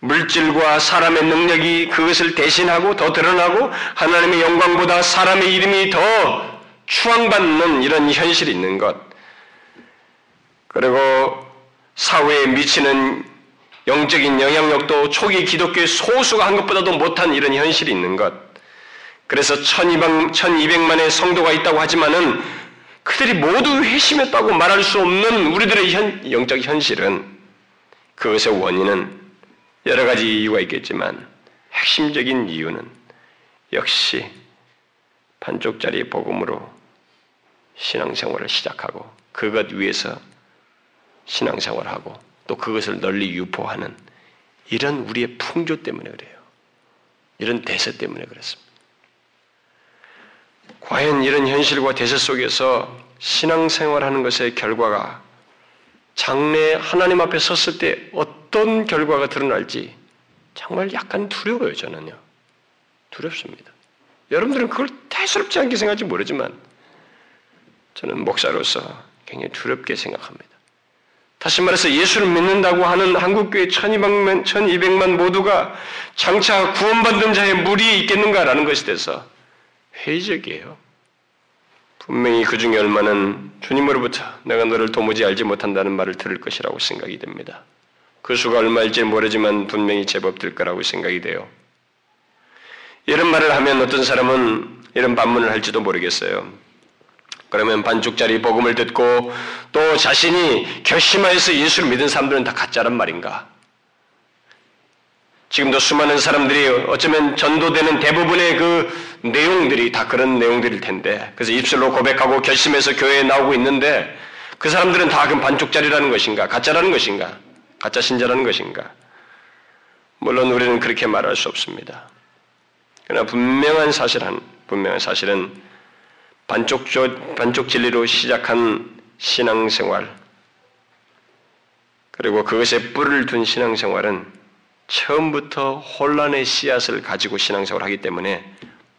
물질과 사람의 능력이 그것을 대신하고 더 드러나고 하나님의 영광보다 사람의 이름이 더 추앙받는 이런 현실이 있는 것. 그리고 사회에 미치는 영적인 영향력도 초기 기독교의 소수가 한 것보다도 못한 이런 현실이 있는 것. 그래서 1200, 1200만의 성도가 있다고 하지만은 그들이 모두 회심했다고 말할 수 없는 우리들의 현, 영적 현실은 그것의 원인은 여러 가지 이유가 있겠지만 핵심적인 이유는 역시 반쪽짜리 복음으로 신앙생활을 시작하고 그것 위에서 신앙생활하고 또 그것을 널리 유포하는 이런 우리의 풍조 때문에 그래요. 이런 대세 때문에 그렇습니다. 과연 이런 현실과 대세 속에서 신앙생활하는 것의 결과가 장래 하나님 앞에 섰을 때 어떤 결과가 드러날지 정말 약간 두려워요, 저는요. 두렵습니다. 여러분들은 그걸 대수롭지 않게 생각할지 모르지만 저는 목사로서 굉장히 두렵게 생각합니다. 다시 말해서 예수를 믿는다고 하는 한국교회 1200만, 1200만 모두가 장차 구원받는 자의 무리에 있겠는가라는 것에 대해서 회의적이에요. 분명히 그 중에 얼마는 주님으로부터 내가 너를 도무지 알지 못한다는 말을 들을 것이라고 생각이 됩니다. 그 수가 얼마일지 모르지만 분명히 제법 될 거라고 생각이 돼요. 이런 말을 하면 어떤 사람은 이런 반문을 할지도 모르겠어요. 그러면 반쪽짜리 복음을 듣고 또 자신이 결심하여서 예수를 믿은 사람들은 다 가짜란 말인가? 지금도 수많은 사람들이 어쩌면 전도되는 대부분의 그 내용들이 다 그런 내용들일 텐데, 그래서 입술로 고백하고 결심해서 교회에 나오고 있는데, 그 사람들은 다그 반쪽짜리라는 것인가? 가짜라는 것인가? 가짜 신자라는 것인가? 물론 우리는 그렇게 말할 수 없습니다. 그러나 분명한 사실은, 분명한 사실은 반쪽, 반쪽 진리로 시작한 신앙생활, 그리고 그것에 뿔을 둔 신앙생활은 처음부터 혼란의 씨앗을 가지고 신앙생활을 하기 때문에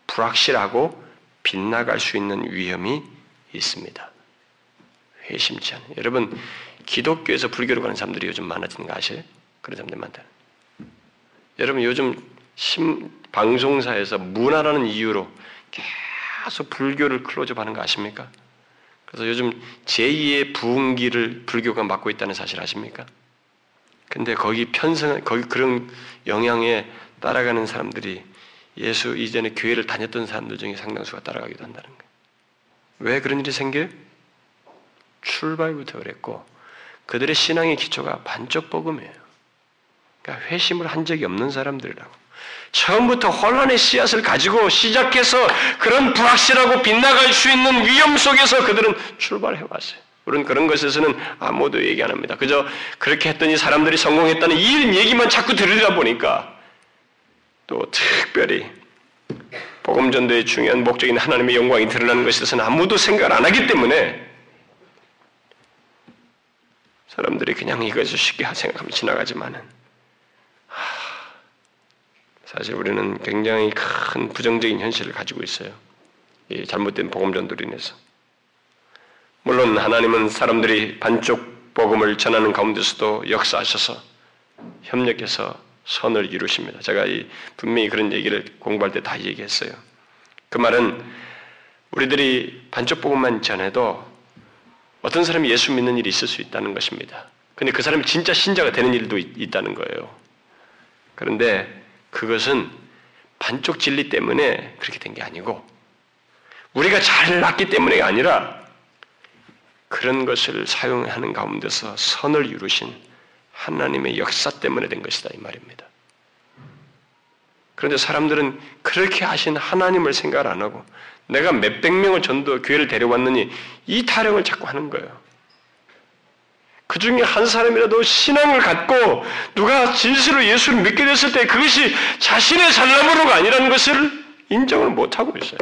불확실하고 빗나갈 수 있는 위험이 있습니다. 회심치 않은. 여러분, 기독교에서 불교로 가는 사람들이 요즘 많아지는 거 아세요? 그런 사람들 많다. 여러분, 요즘 심, 방송사에서 문화라는 이유로 계속 불교를 클로즈업 하는 거 아십니까? 그래서 요즘 제2의 부흥기를 불교가 맡고 있다는 사실 아십니까? 근데 거기 편성, 거기 그런 영향에 따라가는 사람들이 예수 이전에 교회를 다녔던 사람들 중에 상당수가 따라가기도 한다는 거예요. 왜 그런 일이 생겨요? 출발부터 그랬고, 그들의 신앙의 기초가 반쪽 복음이에요. 그러니까 회심을 한 적이 없는 사람들이라고. 처음부터 혼란의 씨앗을 가지고 시작해서 그런 불확실하고 빗나갈 수 있는 위험 속에서 그들은 출발해 왔어요. 우리는 그런 것에서는 아무도 얘기 안 합니다. 그저 그렇게 했더니 사람들이 성공했다는 이런 얘기만 자꾸 들으다 보니까 또 특별히 복음 전도의 중요한 목적인 하나님의 영광이 드러나는 것에 대해서는 아무도 생각을 안 하기 때문에 사람들이 그냥 이것을 쉽게 생각하면 지나가지만은 사실 우리는 굉장히 큰 부정적인 현실을 가지고 있어요. 이 잘못된 복음 전도로 인해서. 물론 하나님은 사람들이 반쪽 복음을 전하는 가운데서도 역사하셔서 협력해서 선을 이루십니다. 제가 이 분명히 그런 얘기를 공부할 때 다 얘기했어요. 그 말은 우리들이 반쪽 복음만 전해도 어떤 사람이 예수 믿는 일이 있을 수 있다는 것입니다. 근데 그 사람이 진짜 신자가 되는 일도 있, 다는 거예요. 그런데 그것은 반쪽 진리 때문에 그렇게 된 게 아니고 우리가 잘 났기 때문이 아니라 그런 것을 사용하는 가운데서 선을 이루신 하나님의 역사 때문에 된 것이다 이 말입니다. 그런데 사람들은 그렇게 하신 하나님을 생각 안 하고 내가 몇백 명을 전도 교회를 데려왔느니 이 타령을 자꾸 하는 거예요. 그 중에 한 사람이라도 신앙을 갖고 누가 진실로 예수를 믿게 됐을 때 그것이 자신의 잘남으로가 아니라는 것을 인정을 못하고 있어요.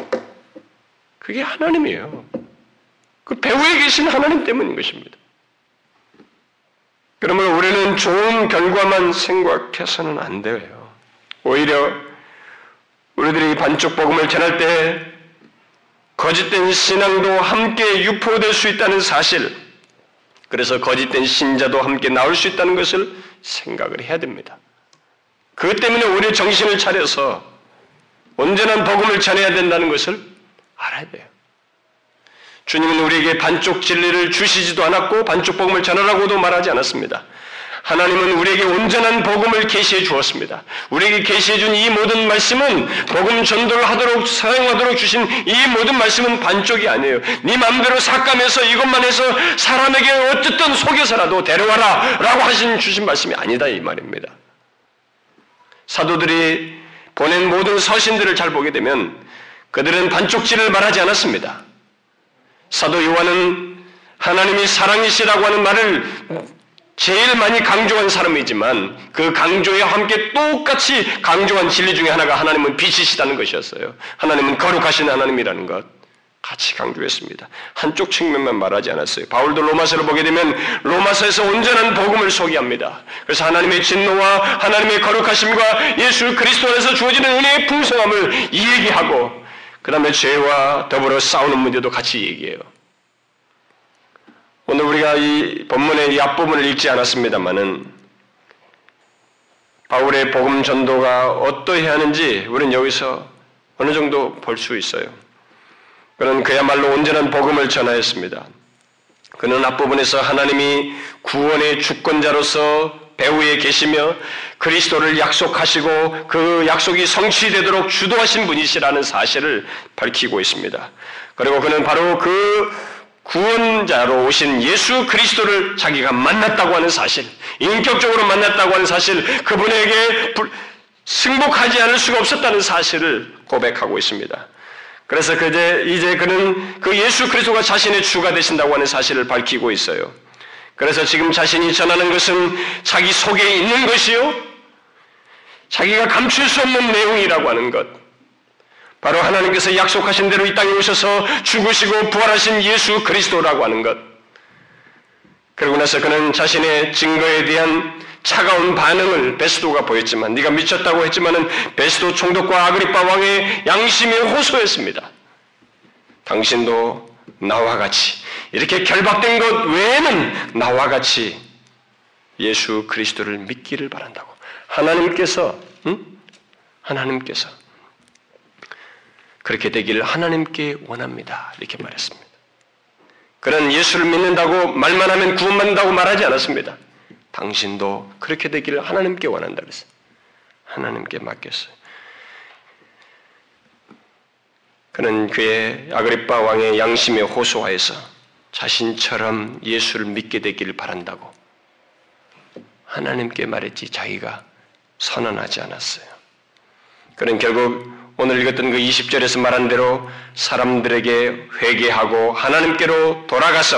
그게 하나님이에요. 그 배후에 계신 하나님 때문인 것입니다. 그러면 우리는 좋은 결과만 생각해서는 안 돼요. 오히려 우리들이 반쪽 복음을 전할 때 거짓된 신앙도 함께 유포될 수 있다는 사실, 그래서 거짓된 신자도 함께 나올 수 있다는 것을 생각을 해야 됩니다. 그것 때문에 우리 정신을 차려서 온전한 복음을 전해야 된다는 것을 알아야 돼요. 주님은 우리에게 반쪽 진리를 주시지도 않았고 반쪽 복음을 전하라고도 말하지 않았습니다. 하나님은 우리에게 온전한 복음을 계시해 주었습니다. 우리에게 계시해 준 이 모든 말씀은 복음 전도를 하도록 사용하도록 주신 이 모든 말씀은 반쪽이 아니에요. 네 마음대로 삭감해서 이것만 해서 사람에게 어쨌든 속여서라도 데려와라라고 하신 주신 말씀이 아니다 이 말입니다. 사도들이 보낸 모든 서신들을 잘 보게 되면 그들은 반쪽지를 말하지 않았습니다. 사도 요한은 하나님이 사랑이시라고 하는 말을 제일 많이 강조한 사람이지만 그 강조에 함께 똑같이 강조한 진리 중에 하나가 하나님은 빛이시다는 것이었어요. 하나님은 거룩하신 하나님이라는 것. 같이 강조했습니다. 한쪽 측면만 말하지 않았어요. 바울도 로마서를 보게 되면 로마서에서 온전한 복음을 소개합니다. 그래서 하나님의 진노와 하나님의 거룩하심과 예수 그리스도 안에서 주어지는 은혜의 풍성함을 얘기하고 그 다음에 죄와 더불어 싸우는 문제도 같이 얘기해요. 오늘 우리가 이 본문의 이 앞부분을 읽지 않았습니다만은 바울의 복음 전도가 어떠해야 하는지 우리는 여기서 어느 정도 볼 수 있어요. 그는 그야말로 온전한 복음을 전하였습니다. 그는 앞부분에서 하나님이 구원의 주권자로서 배후에 계시며 그리스도를 약속하시고 그 약속이 성취되도록 주도하신 분이시라는 사실을 밝히고 있습니다. 그리고 그는 바로 그 구원자로 오신 예수 그리스도를 자기가 만났다고 하는 사실, 인격적으로 만났다고 하는 사실, 그분에게 승복하지 않을 수가 없었다는 사실을 고백하고 있습니다. 그래서 그제 이제 그는 그 예수 그리스도가 자신의 주가 되신다고 하는 사실을 밝히고 있어요. 그래서 지금 자신이 전하는 것은 자기 속에 있는 것이요, 자기가 감출 수 없는 내용이라고 하는 것. 바로 하나님께서 약속하신 대로 이 땅에 오셔서 죽으시고 부활하신 예수 그리스도라고 하는 것. 그러고 나서 그는 자신의 증거에 대한 차가운 반응을 베스도가 보였지만 네가 미쳤다고 했지만은 베스도 총독과 아그리파 왕의 양심에 호소했습니다. 당신도 나와 같이 이렇게 결박된 것 외에는 나와 같이 예수 그리스도를 믿기를 바란다고 하나님께서 응? 하나님께서 그렇게 되기를 하나님께 원합니다. 이렇게 말했습니다. 그는 예수를 믿는다고 말만 하면 구원받는다고 말하지 않았습니다. 당신도 그렇게 되기를 하나님께 원한다 그랬어요. 하나님께 맡겼어요. 그는 그의 아그리파 왕의 양심에 호소하여서 자신처럼 예수를 믿게 되기를 바란다고 하나님께 말했지 자기가 선언하지 않았어요. 그는 결국 오늘 읽었던 그 20절에서 말한 대로 사람들에게 회개하고 하나님께로 돌아가서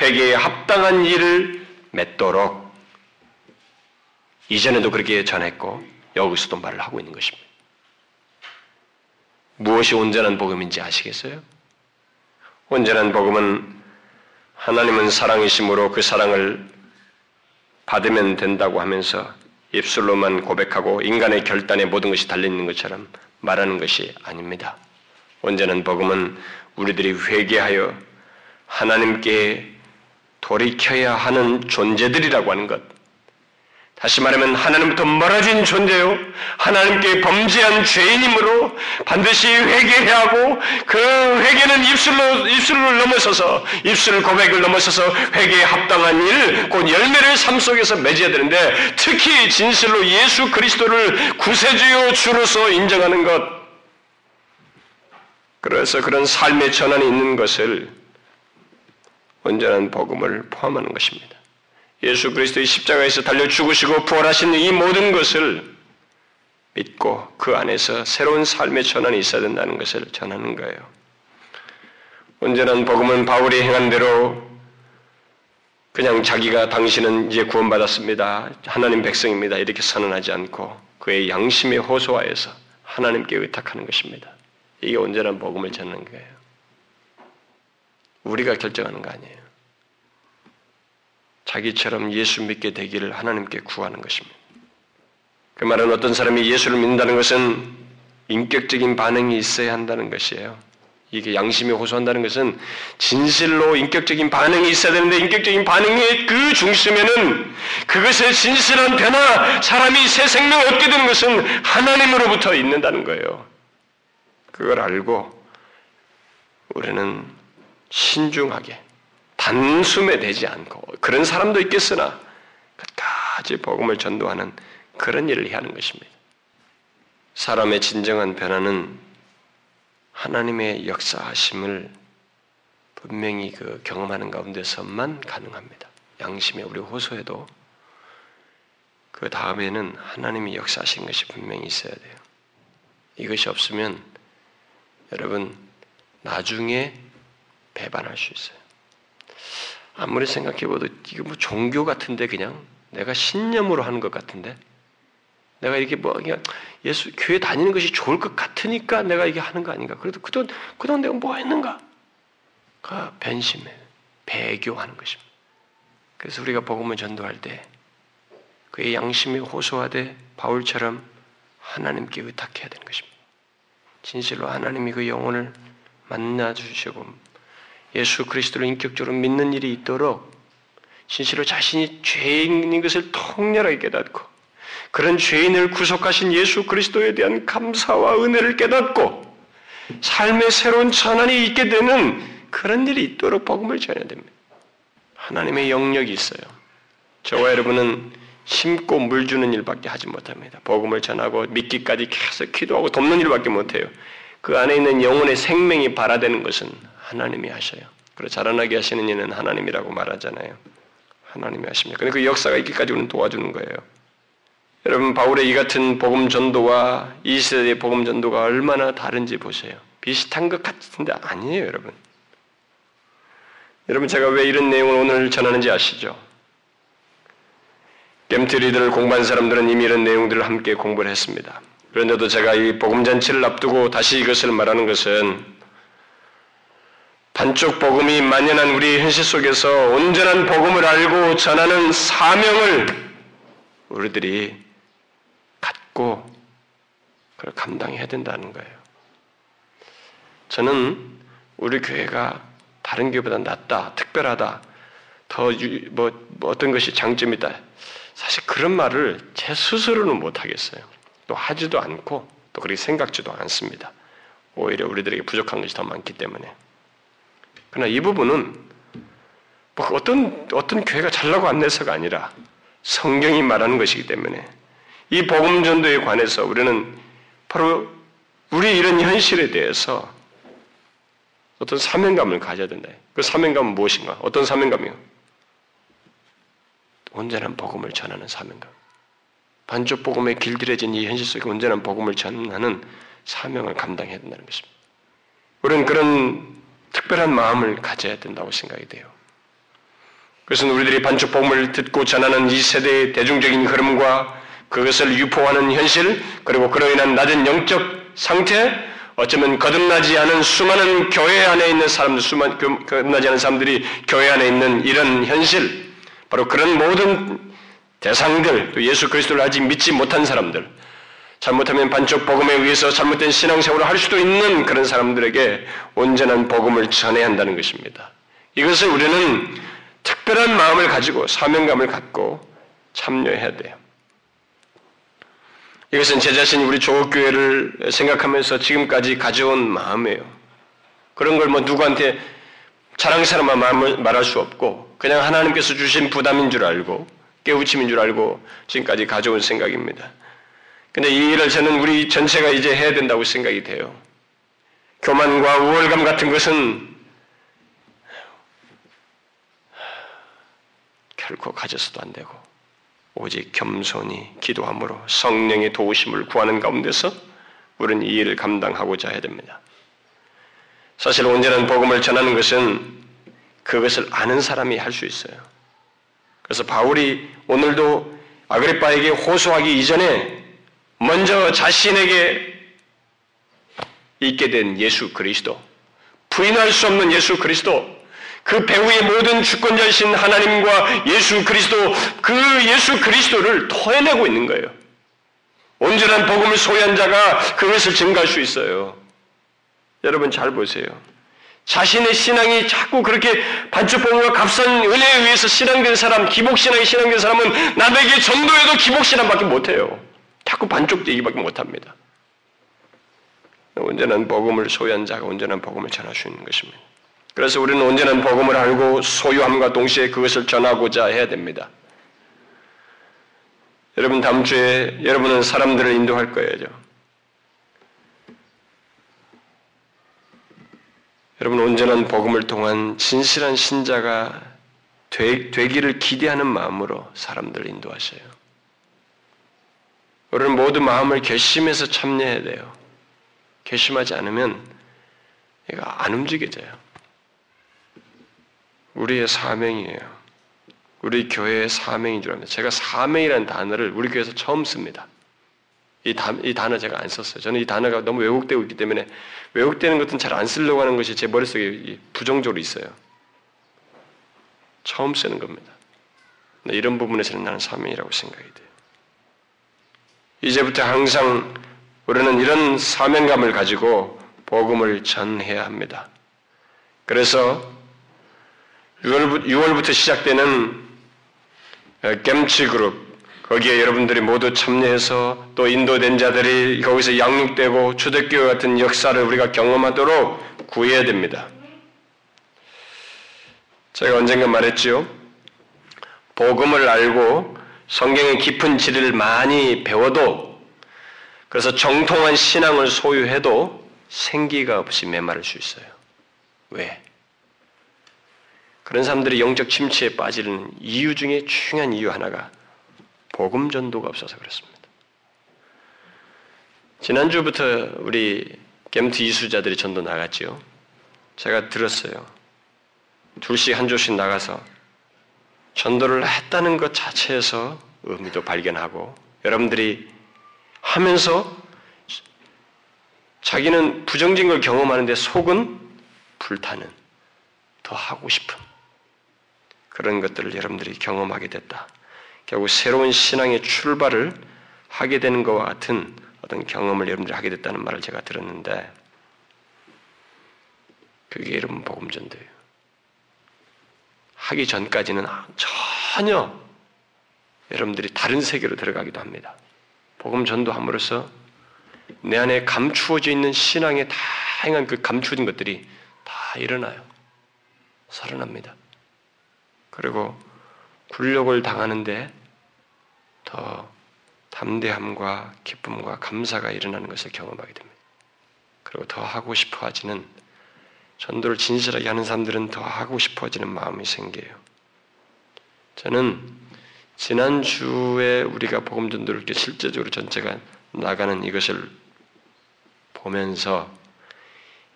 회개에 합당한 일을 맺도록 이전에도 그렇게 전했고 여기서도 말을 하고 있는 것입니다. 무엇이 온전한 복음인지 아시겠어요? 온전한 복음은 하나님은 사랑이심으로 그 사랑을 받으면 된다고 하면서 입술로만 고백하고 인간의 결단에 모든 것이 달려있는 것처럼 말하는 것이 아닙니다. 온전한 복음은 우리들이 회개하여 하나님께 돌이켜야 하는 존재들이라고 하는 것. 다시 말하면 하나님부터 멀어진 존재요. 하나님께 범죄한 죄인이므로 반드시 회개해야 하고 그 회개는 입술로 입술을 넘어서서 입술 고백을 넘어서서 회개에 합당한 일, 곧 열매를 삶 속에서 맺어야 되는데 특히 진실로 예수 그리스도를 구세주요 주로서 인정하는 것. 그래서 그런 삶의 전환이 있는 것을 온전한 복음을 포함하는 것입니다. 예수 그리스도의 십자가에서 달려 죽으시고 부활하신 이 모든 것을 믿고 그 안에서 새로운 삶의 전환이 있어야 된다는 것을 전하는 거예요. 온전한 복음은 바울이 행한 대로 그냥 자기가 당신은 이제 구원받았습니다. 하나님 백성입니다. 이렇게 선언하지 않고 그의 양심의 호소하에서 하나님께 의탁하는 것입니다. 이게 온전한 복음을 전하는 거예요. 우리가 결정하는 거 아니에요. 자기처럼 예수 믿게 되기를 하나님께 구하는 것입니다. 그 말은 어떤 사람이 예수를 믿는다는 것은 인격적인 반응이 있어야 한다는 것이에요. 이게 양심이 호소한다는 것은 진실로 인격적인 반응이 있어야 되는데 인격적인 반응의 그 중심에는 그것의 진실한 변화, 사람이 새 생명을 얻게 되는 것은 하나님으로부터 있는다는 거예요. 그걸 알고 우리는 신중하게 단숨에 되지 않고 그런 사람도 있겠으나 끝까지 복음을 전도하는 그런 일을 해야 하는 것입니다. 사람의 진정한 변화는 하나님의 역사하심을 분명히 그 경험하는 가운데서만 가능합니다. 양심에 우리 호소해도 그 다음에는 하나님이 역사하신 것이 분명히 있어야 돼요. 이것이 없으면 여러분 나중에 배반할 수 있어요. 아무리 생각해봐도 이거 뭐 종교 같은데 그냥 내가 신념으로 하는 것 같은데 내가 이렇게 뭐 그냥 예수 교회 다니는 것이 좋을 것 같으니까 내가 이게 하는 거 아닌가? 그래도 그동안 그동안 내가 뭐 했는가? 그 변심해 배교하는 것입니다. 그래서 우리가 복음을 전도할 때 그의 양심이 호소하되 바울처럼 하나님께 의탁해야 되는 것입니다. 진실로 하나님이 그 영혼을 만나 주시고 예수 그리스도를 인격적으로 믿는 일이 있도록 진실로 자신이 죄인인 것을 통렬하게 깨닫고 그런 죄인을 구속하신 예수 그리스도에 대한 감사와 은혜를 깨닫고 삶의 새로운 전환이 있게 되는 그런 일이 있도록 복음을 전해야 됩니다. 하나님의 영역이 있어요. 저와 여러분은 심고 물 주는 일밖에 하지 못합니다. 복음을 전하고 믿기까지 계속 기도하고 돕는 일밖에 못해요. 그 안에 있는 영혼의 생명이 발화되는 것은 하나님이 하셔요. 그리고 자라나게 하시는 이는 하나님이라고 말하잖아요. 하나님이 하십니다. 근데 그 역사가 있기까지 우리는 도와주는 거예요. 여러분 바울의 이 같은 복음 전도와 이 시대의 복음 전도가 얼마나 다른지 보세요. 비슷한 것 같은데 아니에요, 여러분. 여러분 제가 왜 이런 내용을 오늘 전하는지 아시죠? 겜트리들을 공부한 사람들은 이미 이런 내용들을 함께 공부를 했습니다. 그런데도 제가 이 복음 잔치를 앞두고 다시 이것을 말하는 것은 반쪽 복음이 만연한 우리 현실 속에서 온전한 복음을 알고 전하는 사명을 우리들이 갖고 그걸 감당해야 된다는 거예요. 저는 우리 교회가 다른 교회보다 낫다, 특별하다, 더뭐 뭐 어떤 것이 장점이다. 사실 그런 말을 제 스스로는 못 하겠어요. 또 하지도 않고 또 그렇게 생각지도 않습니다. 오히려 우리들에게 부족한 것이 더 많기 때문에. 그러나 이 부분은 뭐 어떤 어떤 교회가 잘나고 안 돼서가 아니라 성경이 말하는 것이기 때문에 이 복음 전도에 관해서 우리는 바로 우리 이런 현실에 대해서 어떤 사명감을 가져야 된다. 그 사명감은 무엇인가? 어떤 사명감이요? 온전한 복음을 전하는 사명감. 반쪽 복음에 길들여진 이 현실 속에 온전한 복음을 전하는 사명을 감당해야 된다는 것입니다. 우리는 그런 특별한 마음을 가져야 된다고 생각이 돼요. 그것은 우리들이 반쪽 복음을 듣고 전하는 이 세대의 대중적인 흐름과 그것을 유포하는 현실, 그리고 그로 인한 낮은 영적 상태, 어쩌면 거듭나지 않은 수많은 교회 안에 있는 사람들, 수많은 거듭나지 않은 사람들이 교회 안에 있는 이런 현실, 바로 그런 모든 대상들, 또 예수 그리스도를 아직 믿지 못한 사람들, 잘못하면 반쪽 복음에 의해서 잘못된 신앙생활을 할 수도 있는 그런 사람들에게 온전한 복음을 전해야 한다는 것입니다. 이것을 우리는 특별한 마음을 가지고 사명감을 갖고 참여해야 돼요. 이것은 제 자신이 우리 조국교회를 생각하면서 지금까지 가져온 마음이에요. 그런 걸 뭐 누구한테 자랑스러운 말할 수 없고 그냥 하나님께서 주신 부담인 줄 알고 깨우침인 줄 알고 지금까지 가져온 생각입니다. 근데 이 일을 저는 우리 전체가 이제 해야 된다고 생각이 돼요. 교만과 우월감 같은 것은 결코 가져서도 안 되고 오직 겸손히 기도함으로 성령의 도우심을 구하는 가운데서 우리는 이 일을 감당하고자 해야 됩니다. 사실 온전한 복음을 전하는 것은 그것을 아는 사람이 할 수 있어요. 그래서 바울이 오늘도 아그리파에게 호소하기 이전에 먼저 자신에게 있게 된 예수 그리스도, 부인할 수 없는 예수 그리스도, 그 배후의 모든 주권자이신 하나님과 예수 그리스도, 그 예수 그리스도를 토해내고 있는 거예요. 온전한 복음을 소유한 자가 그것을 증가할 수 있어요. 여러분 잘 보세요. 자신의 신앙이 자꾸 그렇게 반쪽복음과 값싼 은혜에 의해서 신앙된 사람, 기복신앙이 신앙된 사람은 남에게 전도해도 기복신앙밖에 못해요. 자꾸 반쪽되기밖에 못합니다. 온전한 복음을 소유한 자가 온전한 복음을 전할 수 있는 것입니다. 그래서 우리는 온전한 복음을 알고 소유함과 동시에 그것을 전하고자 해야 됩니다. 여러분 다음 주에 여러분은 사람들을 인도할 거예요. 여러분 온전한 복음을 통한 진실한 신자가 되, 되기를 기대하는 마음으로 사람들을 인도하셔요. 우리는 모두 마음을 결심해서 참여해야 돼요. 결심하지 않으면 얘가 안 움직여져요. 우리의 사명이에요. 우리 교회의 사명인 줄 압니다. 제가 사명이라는 단어를 우리 교회에서 처음 씁니다. 이, 단, 이 단어 제가 안 썼어요. 저는 이 단어가 너무 왜곡되고 있기 때문에 왜곡되는 것은 잘 안 쓰려고 하는 것이 제 머릿속에 부정적으로 있어요. 처음 쓰는 겁니다. 이런 부분에서는 나는 사명이라고 생각이 돼요. 이제부터 항상 우리는 이런 사명감을 가지고 복음을 전해야 합니다. 그래서 6월, 부 터 시작되는 겜치 그룹 거기에 여러분들이 모두 참여해서 또 인도된 자들이 거기서 양육되고 초대교회 같은 역사를 우리가 경험하도록 구해야 됩니다. 제가 언젠가 말했지요. 복음을 알고 성경의 깊은 지리를 많이 배워도 그래서 정통한 신앙을 소유해도 생기가 없이 메마를 수 있어요. 왜? 그런 사람들이 영적 침체에 빠지는 이유 중에 중요한 이유 하나가 복음 전도가 없어서 그렇습니다. 지난주부터 우리 겜트 이수자들이 전도 나갔지요. 제가 들었어요. 둘씩 한 조씩 나가서 전도를 했다는 것 자체에서 의미도 발견하고 여러분들이 하면서 자기는 부정적인 걸 경험하는데 속은 불타는 더 하고 싶은 그런 것들을 여러분들이 경험하게 됐다. 결국 새로운 신앙의 출발을 하게 되는 것과 같은 어떤 경험을 여러분들이 하게 됐다는 말을 제가 들었는데 그게 여러분 복음전도예요. 하기 전까지는 전혀 여러분들이 다른 세계로 들어가기도 합니다. 복음 전도함으로써 내 안에 감추어져 있는 신앙의 다양한 그 감추어진 것들이 다 일어나요. 살아납니다. 그리고 굴욕을 당하는데 더 담대함과 기쁨과 감사가 일어나는 것을 경험하게 됩니다. 그리고 더 하고 싶어 하지는 전도를 진실하게 하는 사람들은 더 하고 싶어지는 마음이 생겨요. 저는 지난주에 우리가 복음 전도를 이렇게 실제적으로 전체가 나가는 이것을 보면서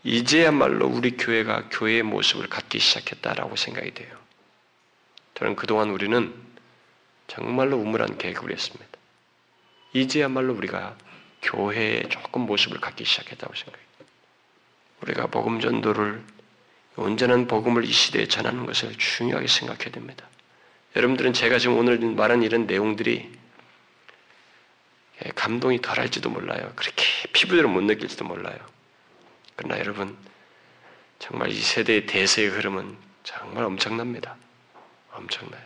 이제야말로 우리 교회가 교회의 모습을 갖기 시작했다라고 생각이 돼요. 저는 그동안 우리는 정말로 우물한 개구리였습니다. 이제야말로 우리가 교회의 조금 모습을 갖기 시작했다고 생각해요. 우리가 복음 전도를 온전한 복음을 이 시대에 전하는 것을 중요하게 생각해야 됩니다. 여러분들은 제가 지금 오늘 말한 이런 내용들이 감동이 덜할지도 몰라요. 그렇게 피부대로 못 느낄지도 몰라요. 그러나 여러분 정말 이 세대의 대세의 흐름은 정말 엄청납니다. 엄청나요.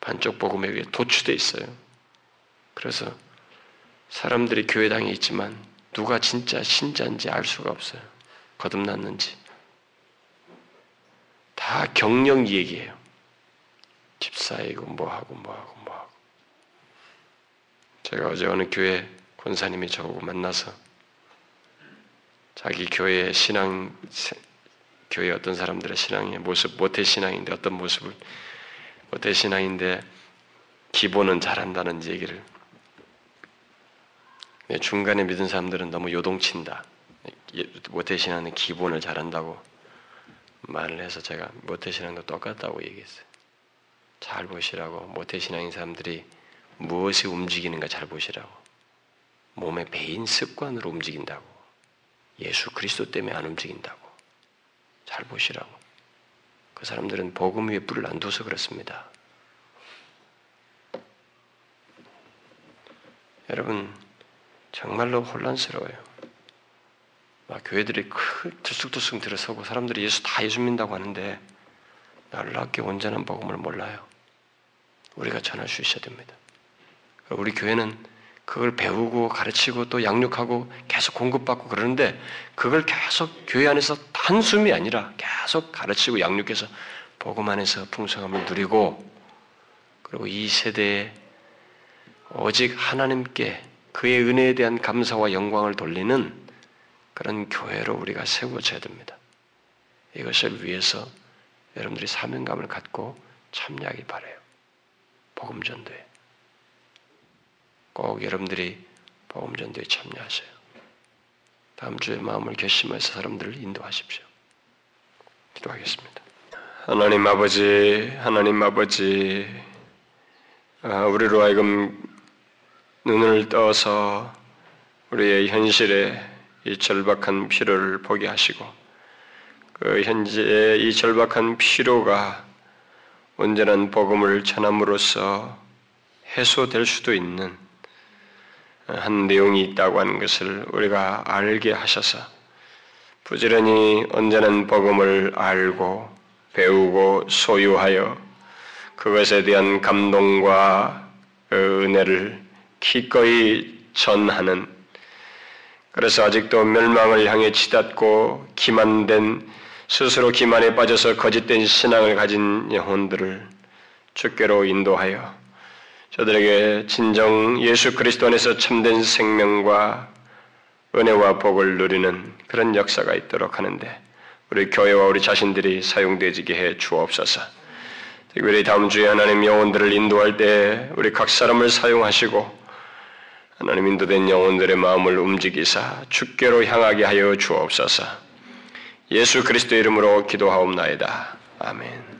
반쪽 복음에 의해 도취돼 있어요. 그래서 사람들이 교회당에 있지만 누가 진짜 신자인지 알 수가 없어요. 거듭났는지. 다 경력 얘기예요. 집사이고 뭐하고 뭐하고 뭐하고. 제가 어제 어느 교회 권사님이 저보고 만나서 자기 교회 신앙 교회 어떤 사람들의 신앙의 모습 모태 신앙인데 어떤 모습을 모태 신앙인데 기본은 잘한다는 얘기를 중간에 믿은 사람들은 너무 요동친다. 모태 신앙은 기본을 잘한다고 말을 해서 제가 모태 신앙도 똑같다고 얘기했어요. 잘 보시라고 모태 신앙인 사람들이 무엇이 움직이는가 잘 보시라고 몸의 배인 습관으로 움직인다고 예수 그리스도 때문에 안 움직인다고 잘 보시라고 그 사람들은 복음 위에 뿔을 안 둬서 그렇습니다. 여러분 정말로 혼란스러워요. 막 교회들이 크 들쑥들쑥 들어서고 사람들이 예수 다 예수 믿는다고 하는데 놀랍게 온전한 복음을 몰라요. 우리가 전할 수 있어야 됩니다. 우리 교회는 그걸 배우고 가르치고 또 양육하고 계속 공급받고 그러는데 그걸 계속 교회 안에서 단숨이 아니라 계속 가르치고 양육해서 복음 안에서 풍성함을 누리고 그리고 이 세대에 오직 하나님께 그의 은혜에 대한 감사와 영광을 돌리는 그런 교회로 우리가 세워져야 됩니다. 이것을 위해서 여러분들이 사명감을 갖고 참여하기 바래요. 복음 전도에 꼭 여러분들이 복음 전도에 참여하세요. 다음 주에 마음을 결심해서 사람들을 인도하십시오. 기도하겠습니다. 하나님 아버지, 하나님 아버지, 아, 우리로 하여금 눈을 떠서 우리의 현실에 이 절박한 필요를 보게 하시고 그 현재의 이 절박한 필요가 온전한 복음을 전함으로써 해소될 수도 있는 한 내용이 있다고 하는 것을 우리가 알게 하셔서 부지런히 온전한 복음을 알고 배우고 소유하여 그것에 대한 감동과 은혜를 기꺼이 전하는 그래서 아직도 멸망을 향해 치닫고 기만된 스스로 기만에 빠져서 거짓된 신앙을 가진 영혼들을 주께로 인도하여 저들에게 진정 예수 그리스도 안에서 참된 생명과 은혜와 복을 누리는 그런 역사가 있도록 하는데 우리 교회와 우리 자신들이 사용되지게 해 주옵소서. 특별히 다음 주에 하나님 영혼들을 인도할 때 우리 각 사람을 사용하시고 하나님 인도된 영혼들의 마음을 움직이사 주께로 향하게 하여 주옵소서. 예수 그리스도 이름으로 기도하옵나이다. 아멘.